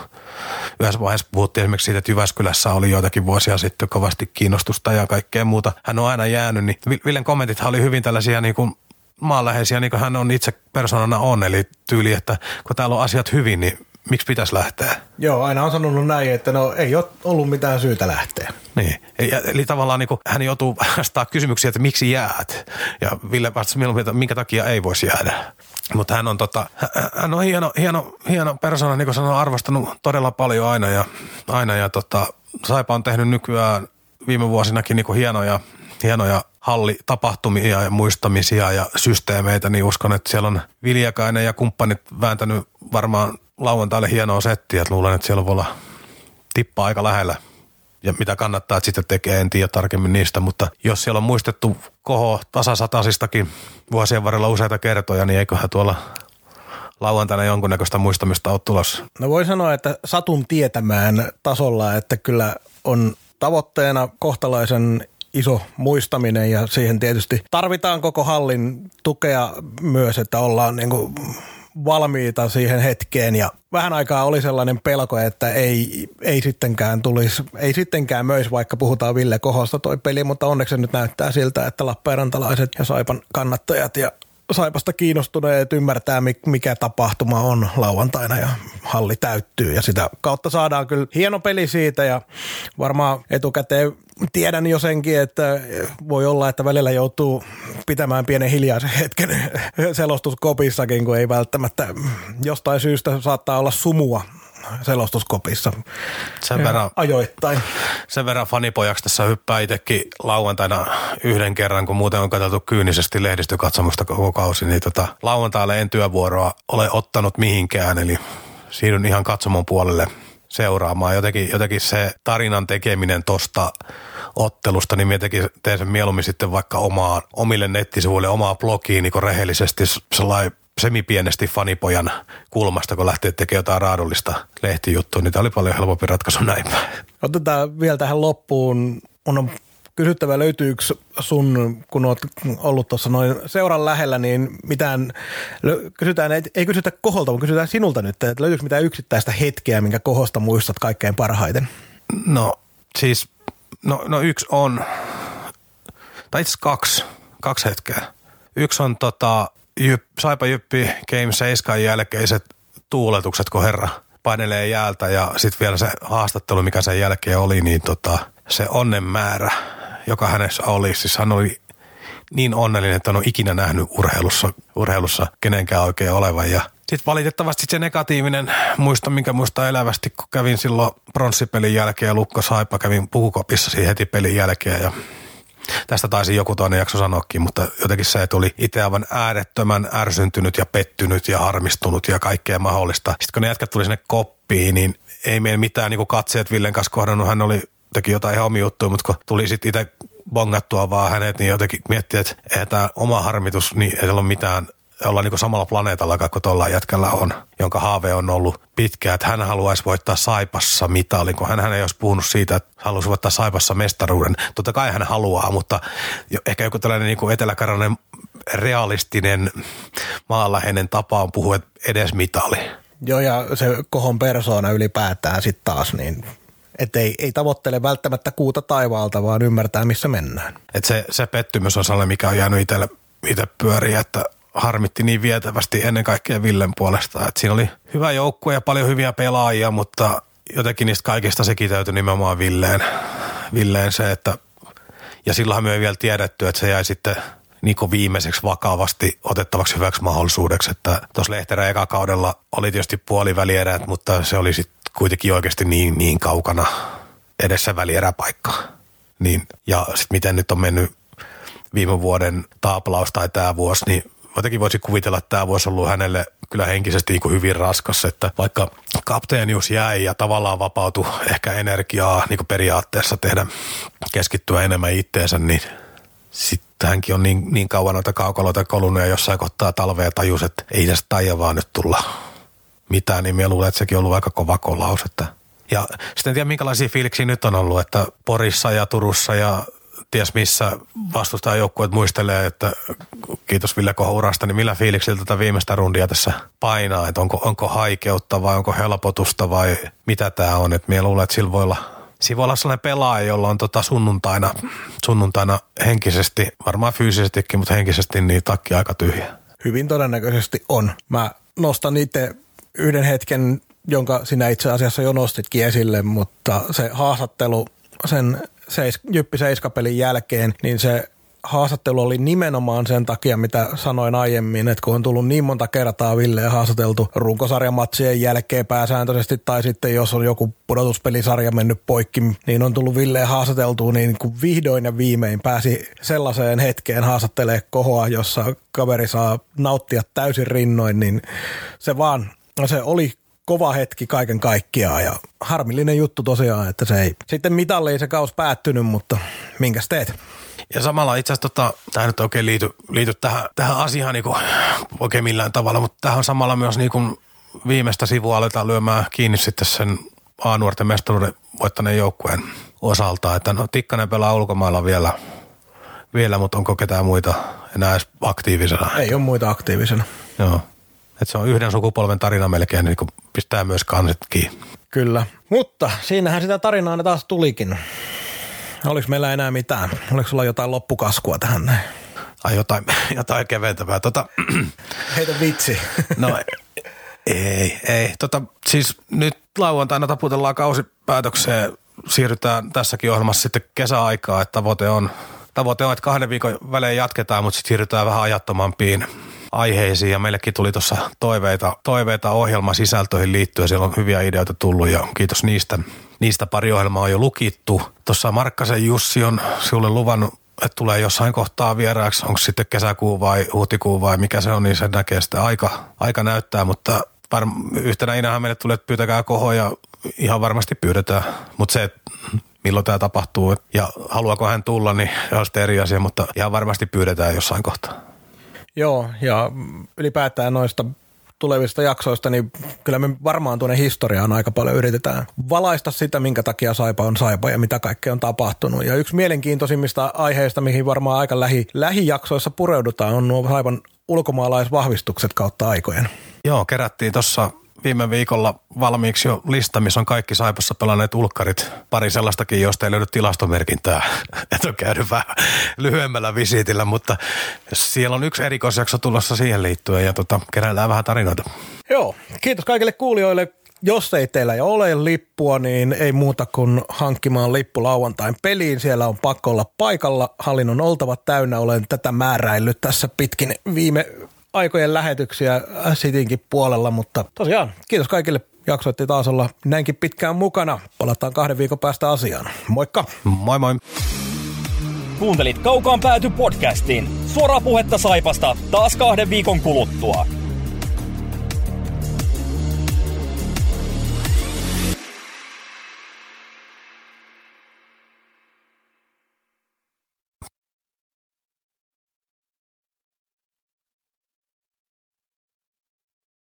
Yhdessä vaiheessa puhuttiin esimerkiksi siitä, että Jyväskylässä oli joitakin vuosia sitten kovasti kiinnostusta ja kaikkea muuta. Hän on aina jäänyt, niin Villen kommentithan oli hyvin tällaisia niin kuin maanläheisiä, niin kuin hän on itse persoonana on. Eli tyyli, että kun täällä on asiat hyvin, niin miksi pitäisi lähteä? Joo, aina on sanonut näin, että no ei ole ollut mitään syytä lähteä. Niin, eli tavallaan niin kuin, hän joutuu vastaamaan kysymyksiä, että miksi jäät? Ja Ville vastasi mieluummin, että minkä takia ei voisi jäädä. Mutta hän on, tota, hän on hieno, hieno, hieno persona, niin kuin sanoin, arvostanut todella paljon aina ja, aina ja tota, Saipa on tehnyt nykyään viime vuosinakin niin kuin hienoja, hienoja hallitapahtumia ja muistamisia ja systeemeitä, niin uskon, että siellä on Viljakainen ja kumppanit vääntänyt varmaan lauantaille hienoa settiä, että luulen, että siellä voi olla tippa aika lähellä. Ja mitä kannattaa, että sitten tekee, en tiedä tarkemmin niistä, mutta jos siellä on muistettu koho tasasatasista,kin vuosien varrella useita kertoja, niin eiköhän tuolla lauantaina jonkunnäköistä muistamista ole tulossa? No voi sanoa, että satun tietämään tasolla, että kyllä on tavoitteena kohtalaisen iso muistaminen ja siihen tietysti tarvitaan koko hallin tukea myös, että ollaan niin kuin valmiita siihen hetkeen. Ja vähän aikaa oli sellainen pelko, että ei, ei sittenkään tulisi, ei sittenkään myös, vaikka puhutaan Ville Kohosta toi peli, mutta onneksi se nyt näyttää siltä, että Lappeenrantalaiset ja Saipan kannattajat ja Saipasta kiinnostuneet ymmärtää, mikä tapahtuma on lauantaina ja halli täyttyy. Ja sitä kautta saadaan kyllä hieno peli siitä ja varmaan etukäteen tiedän jo senkin, että voi olla, että välillä joutuu pitämään pienen hiljaisen hetken selostuskopissakin, kun ei välttämättä jostain syystä saattaa olla sumua selostuskopissa sen verran, ajoittain. Sen verran fanipojaksi tässä hyppää itsekin lauantaina yhden kerran, kun muuten on katsottu kyynisesti lehdistökatsomusta koko kausi, niin tota, lauantaille en työvuoroa ole ottanut mihinkään, eli siirryn ihan katsomon puolelle seuraamaan. Jotenkin, jotenkin se tarinan tekeminen tosta ottelusta, niin jotenkin teen sen mieluummin sitten vaikka omaan, omille nettisivuille, omaa blogiin niin rehellisesti sellainen semipienesti fanipojan kulmasta, kun lähtee tekemään jotain raadullista lehtijuttua, niin tämä oli paljon helpompi ratkaisu näin Otetaan vielä tähän loppuun. Mun on kysyttävä, löytyykö sun, kun oot ollut tuossa noin seuran lähellä, niin mitään, kysytään, ei, ei kysytä koholta, mutta kysytään sinulta nyt, että löytyykö mitään yksittäistä hetkeä, minkä kohosta muistat kaikkein parhaiten? No siis, no, no yksi on, tai itse kaksi, kaksi hetkeä. Yksi on tota, Jyp, Saipa Jyppi Game 7 jälkeiset tuuletukset, kun herra painelee jäältä ja sitten vielä se haastattelu, mikä sen jälkeen oli, niin tota, se onnen määrä, joka hänessä oli, siis hän oli niin onnellinen, että on ikinä nähnyt urheilussa, urheilussa kenenkään oikein olevan. Ja sitten valitettavasti se negatiivinen muisto, minkä muista elävästi, kun kävin silloin pronssipelin jälkeen ja Lukko Saipa kävin pukukopissa siihen heti pelin jälkeen ja Tästä taisi joku toinen jakso sanoakin, mutta jotenkin se, että oli itse aivan äärettömän ärsyntynyt ja pettynyt ja harmistunut ja kaikkea mahdollista. Sitten kun ne jätkät tuli sinne koppiin, niin ei meillä mitään niin katseet Villen kanssa kohdannut. Hän oli, teki jotain ihan omia juttuja, mutta kun tuli sitten itse bongattua vaan hänet, niin jotenkin miettii, että eihän tämä oma harmitus, niin ei ole mitään olla niin samalla planeetalla kuin tuolla jätkällä on, jonka haave on ollut pitkä, että hän haluaisi voittaa Saipassa mitalin, kun hän, hän ei olisi puhunut siitä, että haluaisi voittaa Saipassa mestaruuden. Totta kai hän haluaa, mutta ehkä joku tällainen niin eteläkarjalainen realistinen maanläheinen tapa on puhua edes mitali. Joo, ja se kohon persoona ylipäätään sitten taas, niin että ei, ei tavoittele välttämättä kuuta taivaalta, vaan ymmärtää, missä mennään. Et se, se pettymys on sellainen, mikä on jäänyt itselle itse pyöriä, että harmitti niin vietävästi ennen kaikkea Villen puolesta. Et siinä oli hyvä joukkue ja paljon hyviä pelaajia, mutta jotenkin niistä kaikista se kiteytyi nimenomaan Villeen. Villeen se, että ja silloinhan me ei vielä tiedetty, että se jäi sitten niin viimeiseksi vakavasti otettavaksi hyväksi mahdollisuudeksi, että tuossa Lehterä eka kaudella oli tietysti puolivälierät, mutta se oli sitten kuitenkin oikeasti niin, niin kaukana edessä välieräpaikka. Niin, ja sitten miten nyt on mennyt viime vuoden taaplaus tai tämä vuosi, niin jotenkin voisi kuvitella, että tämä voisi ollut hänelle kyllä henkisesti niin kuin hyvin raskas, että vaikka kapteenius jäi ja tavallaan vapautui ehkä energiaa niin kuin periaatteessa tehdä keskittyä enemmän itteensä, niin sitten hänkin on niin, niin kauan noita kaukaloita kolunut ja jossain kohtaa talvea tajus, että ei tästä taida vaan nyt tulla mitään, niin minä luulen, että sekin on ollut aika kova kolaus. Että ja sitten en tiedä, minkälaisia fiiliksiä nyt on ollut, että Porissa ja Turussa ja ties missä vastustajajoukkueet muistelee, että kiitos Ville Koho urasta, niin millä fiiliksillä tätä viimeistä rundia tässä painaa, että onko, onko haikeutta vai onko helpotusta vai mitä tämä on, että minä luulen, että sillä voi olla Siinä voi olla sellainen pelaaja, jolla on tota sunnuntaina, sunnuntaina henkisesti, varmaan fyysisestikin, mutta henkisesti niin takki aika tyhjä. Hyvin todennäköisesti on. Mä nostan itse yhden hetken, jonka sinä itse asiassa jo nostitkin esille, mutta se haastattelu sen seis, Jyppi Seiskapelin jälkeen, niin se haastattelu oli nimenomaan sen takia, mitä sanoin aiemmin, että kun on tullut niin monta kertaa Ville haastateltu runkosarjamatsien jälkeen pääsääntöisesti, tai sitten jos on joku pudotuspelisarja mennyt poikki, niin on tullut Ville haastateltu, niin kun vihdoin ja viimein pääsi sellaiseen hetkeen haastattelee kohoa, jossa kaveri saa nauttia täysin rinnoin, niin se vaan, se oli kova hetki kaiken kaikkiaan ja harmillinen juttu tosiaan, että se ei sitten mitalliin se kaus päättynyt, mutta minkäs teet? Ja samalla itse asiassa tota, tämä nyt oikein liity, liity tähän, tähän asiaan niin kuin, oikein millään tavalla, mutta tähän samalla myös niin kuin viimeistä sivua aletaan lyömään kiinni sitten sen A-nuorten mestaruuden voittaneen joukkueen osalta. Että no Tikkanen pelaa ulkomailla vielä, vielä, mutta onko ketään muita enää edes aktiivisena? Ei ole muita aktiivisena. Joo. Että se on yhden sukupolven tarina melkein, niin kun pistää myös kanset kiinni. Kyllä. Mutta siinähän sitä tarinaa ne taas tulikin. Oliko meillä enää mitään? Oliko sulla jotain loppukaskua tähän näin? Ai jotain, jotain keventävää. Tota, Heitä vitsi. no ei, ei. Tota, siis nyt lauantaina taputellaan kausipäätökseen. Siirrytään tässäkin ohjelmassa sitten kesäaikaa, että tavoite on, tavoite on, että kahden viikon välein jatketaan, mutta sitten siirrytään vähän ajattomampiin aiheisiin ja meillekin tuli tuossa toiveita, toiveita ohjelmasisältöihin liittyen. Siellä on hyviä ideoita tullut ja kiitos niistä. Niistä pari ohjelmaa on jo lukittu. Tuossa Markkasen Jussi on sinulle luvannut että tulee jossain kohtaa vieraaksi, onko sitten kesäkuu vai huhtikuu vai mikä se on, niin se näkee sitä aika, aika näyttää, mutta var- yhtenä inähän meille tulee, että pyytäkää koho ja ihan varmasti pyydetään, mutta se, milloin tämä tapahtuu ja haluaako hän tulla, niin on sitten eri asia, mutta ihan varmasti pyydetään jossain kohtaa. Joo, ja ylipäätään noista tulevista jaksoista, niin kyllä me varmaan tuonne historiaan aika paljon yritetään valaista sitä, minkä takia Saipa on Saipa ja mitä kaikkea on tapahtunut. Ja yksi mielenkiintoisimmista aiheista, mihin varmaan aika lähi, lähijaksoissa pureudutaan, on nuo Saipan ulkomaalaisvahvistukset kautta aikojen. Joo, kerättiin tuossa viime viikolla valmiiksi jo lista, missä on kaikki Saipassa pelanneet ulkkarit. Pari sellaistakin, joista ei löydy tilastomerkintää. että on käynyt vähän lyhyemmällä visiitillä, mutta siellä on yksi erikoisjakso tulossa siihen liittyen ja tota, keräillään vähän tarinoita. Joo, kiitos kaikille kuulijoille. Jos ei teillä jo ole lippua, niin ei muuta kuin hankkimaan lippu lauantain peliin. Siellä on pakko olla paikalla. Hallin on oltava täynnä. Olen tätä määräillyt tässä pitkin viime aikojen lähetyksiä Sitinkin puolella, mutta tosiaan kiitos kaikille jaksoitte taas olla näinkin pitkään mukana. Palataan kahden viikon päästä asiaan. Moikka! Moi moi! Kuuntelit Kaukaan pääty podcastin. Suoraa puhetta Saipasta taas kahden viikon kuluttua.